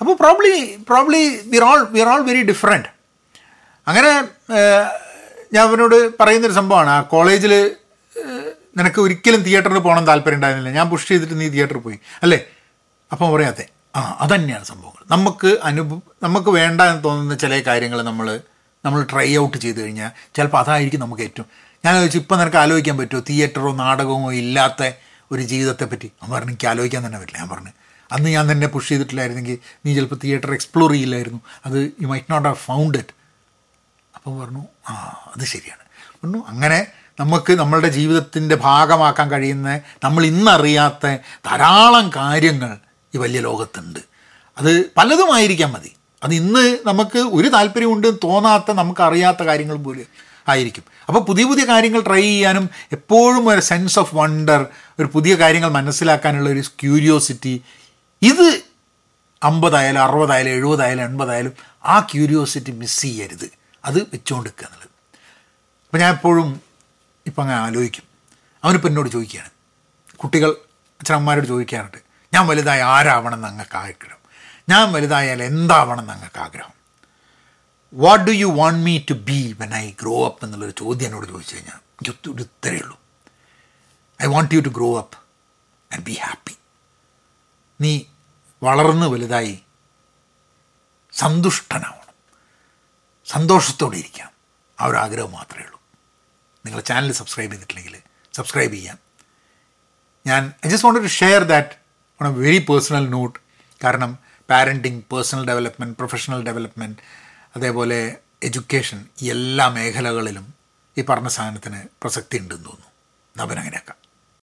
അപ്പോൾ probably probably we're all we're all very different അങ്ങനെ ഞാൻ അവനോട് പറയുന്നൊരു സംഭവമാണ്. ആ കോളേജിൽ നിനക്ക് ഒരിക്കലും തിയേറ്ററിൽ പോകണം താല്പര്യം ഉണ്ടായിരുന്നില്ല. ഞാൻ പുഷ് ചെയ്തിട്ട് നീ തിയേറ്ററിൽ പോയി. അല്ലേ? അപ്പം പറയാത്തെ ആ അതന്നെയാണ് സംഭവങ്ങൾ. നമുക്ക് അനുഭവം നമുക്ക് വേണ്ട എന്ന് തോന്നുന്ന ചില കാര്യങ്ങൾ നമ്മൾ നമ്മൾ ട്രൈ ഔട്ട് ചെയ്ത് കഴിഞ്ഞാൽ ചിലപ്പോൾ അതായിരിക്കും നമുക്ക് ഏറ്റവും ഞാൻ ചോദിച്ചു ഇപ്പം നിനക്ക് ആലോചിക്കാൻ പറ്റുമോ തിയേറ്ററോ നാടകമോ ഇല്ലാത്ത ഒരു ജീവിതത്തെ പറ്റി? അവൻ പറഞ്ഞു എനിക്ക് ആലോചിക്കാൻ തന്നെ പറ്റില്ല. ഞാൻ പറഞ്ഞു അന്ന് ഞാൻ തന്നെ പുഷ് ചെയ്തിട്ടില്ലായിരുന്നെങ്കിൽ നീ ചിലപ്പോൾ തിയേറ്റർ എക്സ്പ്ലോർ ചെയ്യില്ലായിരുന്നു. അത് you might not have found it അപ്പം പറഞ്ഞു ആ അത് ശരിയാണ്. പറഞ്ഞു അങ്ങനെ നമുക്ക് നമ്മളുടെ ജീവിതത്തിന്റെ ഭാഗമാക്കാൻ കഴിയുന്ന നമ്മൾ ഇന്നറിയാത്ത ധാരാളം കാര്യങ്ങൾ ഈ വലിയ ലോകത്തുണ്ട്. അത് പലതുമായിരിക്കാം മതി. അത് ഇന്ന് നമുക്ക് ഒരു താല്പര്യമുണ്ട് തോന്നാത്ത നമുക്കറിയാത്ത കാര്യങ്ങൾ പോലും ആയിരിക്കും. അപ്പോൾ പുതിയ പുതിയ കാര്യങ്ങൾ ട്രൈ ചെയ്യാനും എപ്പോഴും ഒരു സെൻസ് ഓഫ് വണ്ടർ ഒരു പുതിയ കാര്യങ്ങൾ മനസ്സിലാക്കാനുള്ള ഒരു ക്യൂരിയോസിറ്റി ഇത് അമ്പതായാലും അറുപതായാലും എഴുപതായാലും എൺപതായാലും ആ ക്യൂരിയോസിറ്റി മിസ് ചെയ്യരുത്. അത് വെച്ചുകൊണ്ടിരിക്കുക എന്നുള്ളത്. അപ്പോൾ ഞാൻ എപ്പോഴും ഇപ്പം അങ്ങനെ ആലോചിക്കും അവനിപ്പോൾ എന്നോട് ചോദിക്കുകയാണ്. കുട്ടികൾ അച്ഛനമ്മമാരോട് ചോദിക്കാറുണ്ട്. ഞാൻ വലുതായി ആരാവണം എന്ന് അങ്ങക്ക് ആഗ്രഹം. ഞാൻ വലുതായാൽ എന്താവണം എന്ന് അങ്ങക്ക് ആഗ്രഹം? What do you want me to be when I grow up എന്നുള്ളൊരു ചോദ്യം എന്നോട് ചോദിച്ചു കഴിഞ്ഞാൽ എനിക്ക് ഒത്തിരി ഉത്തരേ ഉള്ളൂ. I want you to grow up and be happy നീ വളർന്ന് വലുതായി സന്തുഷ്ടനാവണം. സന്തോഷത്തോടെ ഇരിക്കാം ആ ഒരു ആഗ്രഹം മാത്രമേ ഉള്ളൂ. നിങ്ങൾ ചാനൽ സബ്സ്ക്രൈബ് ചെയ്തിട്ടില്ലെങ്കിൽ സബ്സ്ക്രൈബ് ചെയ്യാം. ഞാൻ I just want to share that on a very personal note കാരണം parenting personal development professional development അതേപോലെ എഡ്യൂക്കേഷൻ എല്ലാ മേഖലകളിലും ഈ പറഞ്ഞ സാധനത്തിന് പ്രസക്തി ഉണ്ടെന്ന് തോന്നുന്നു നവൻ അങ്ങനെയാക്കാം.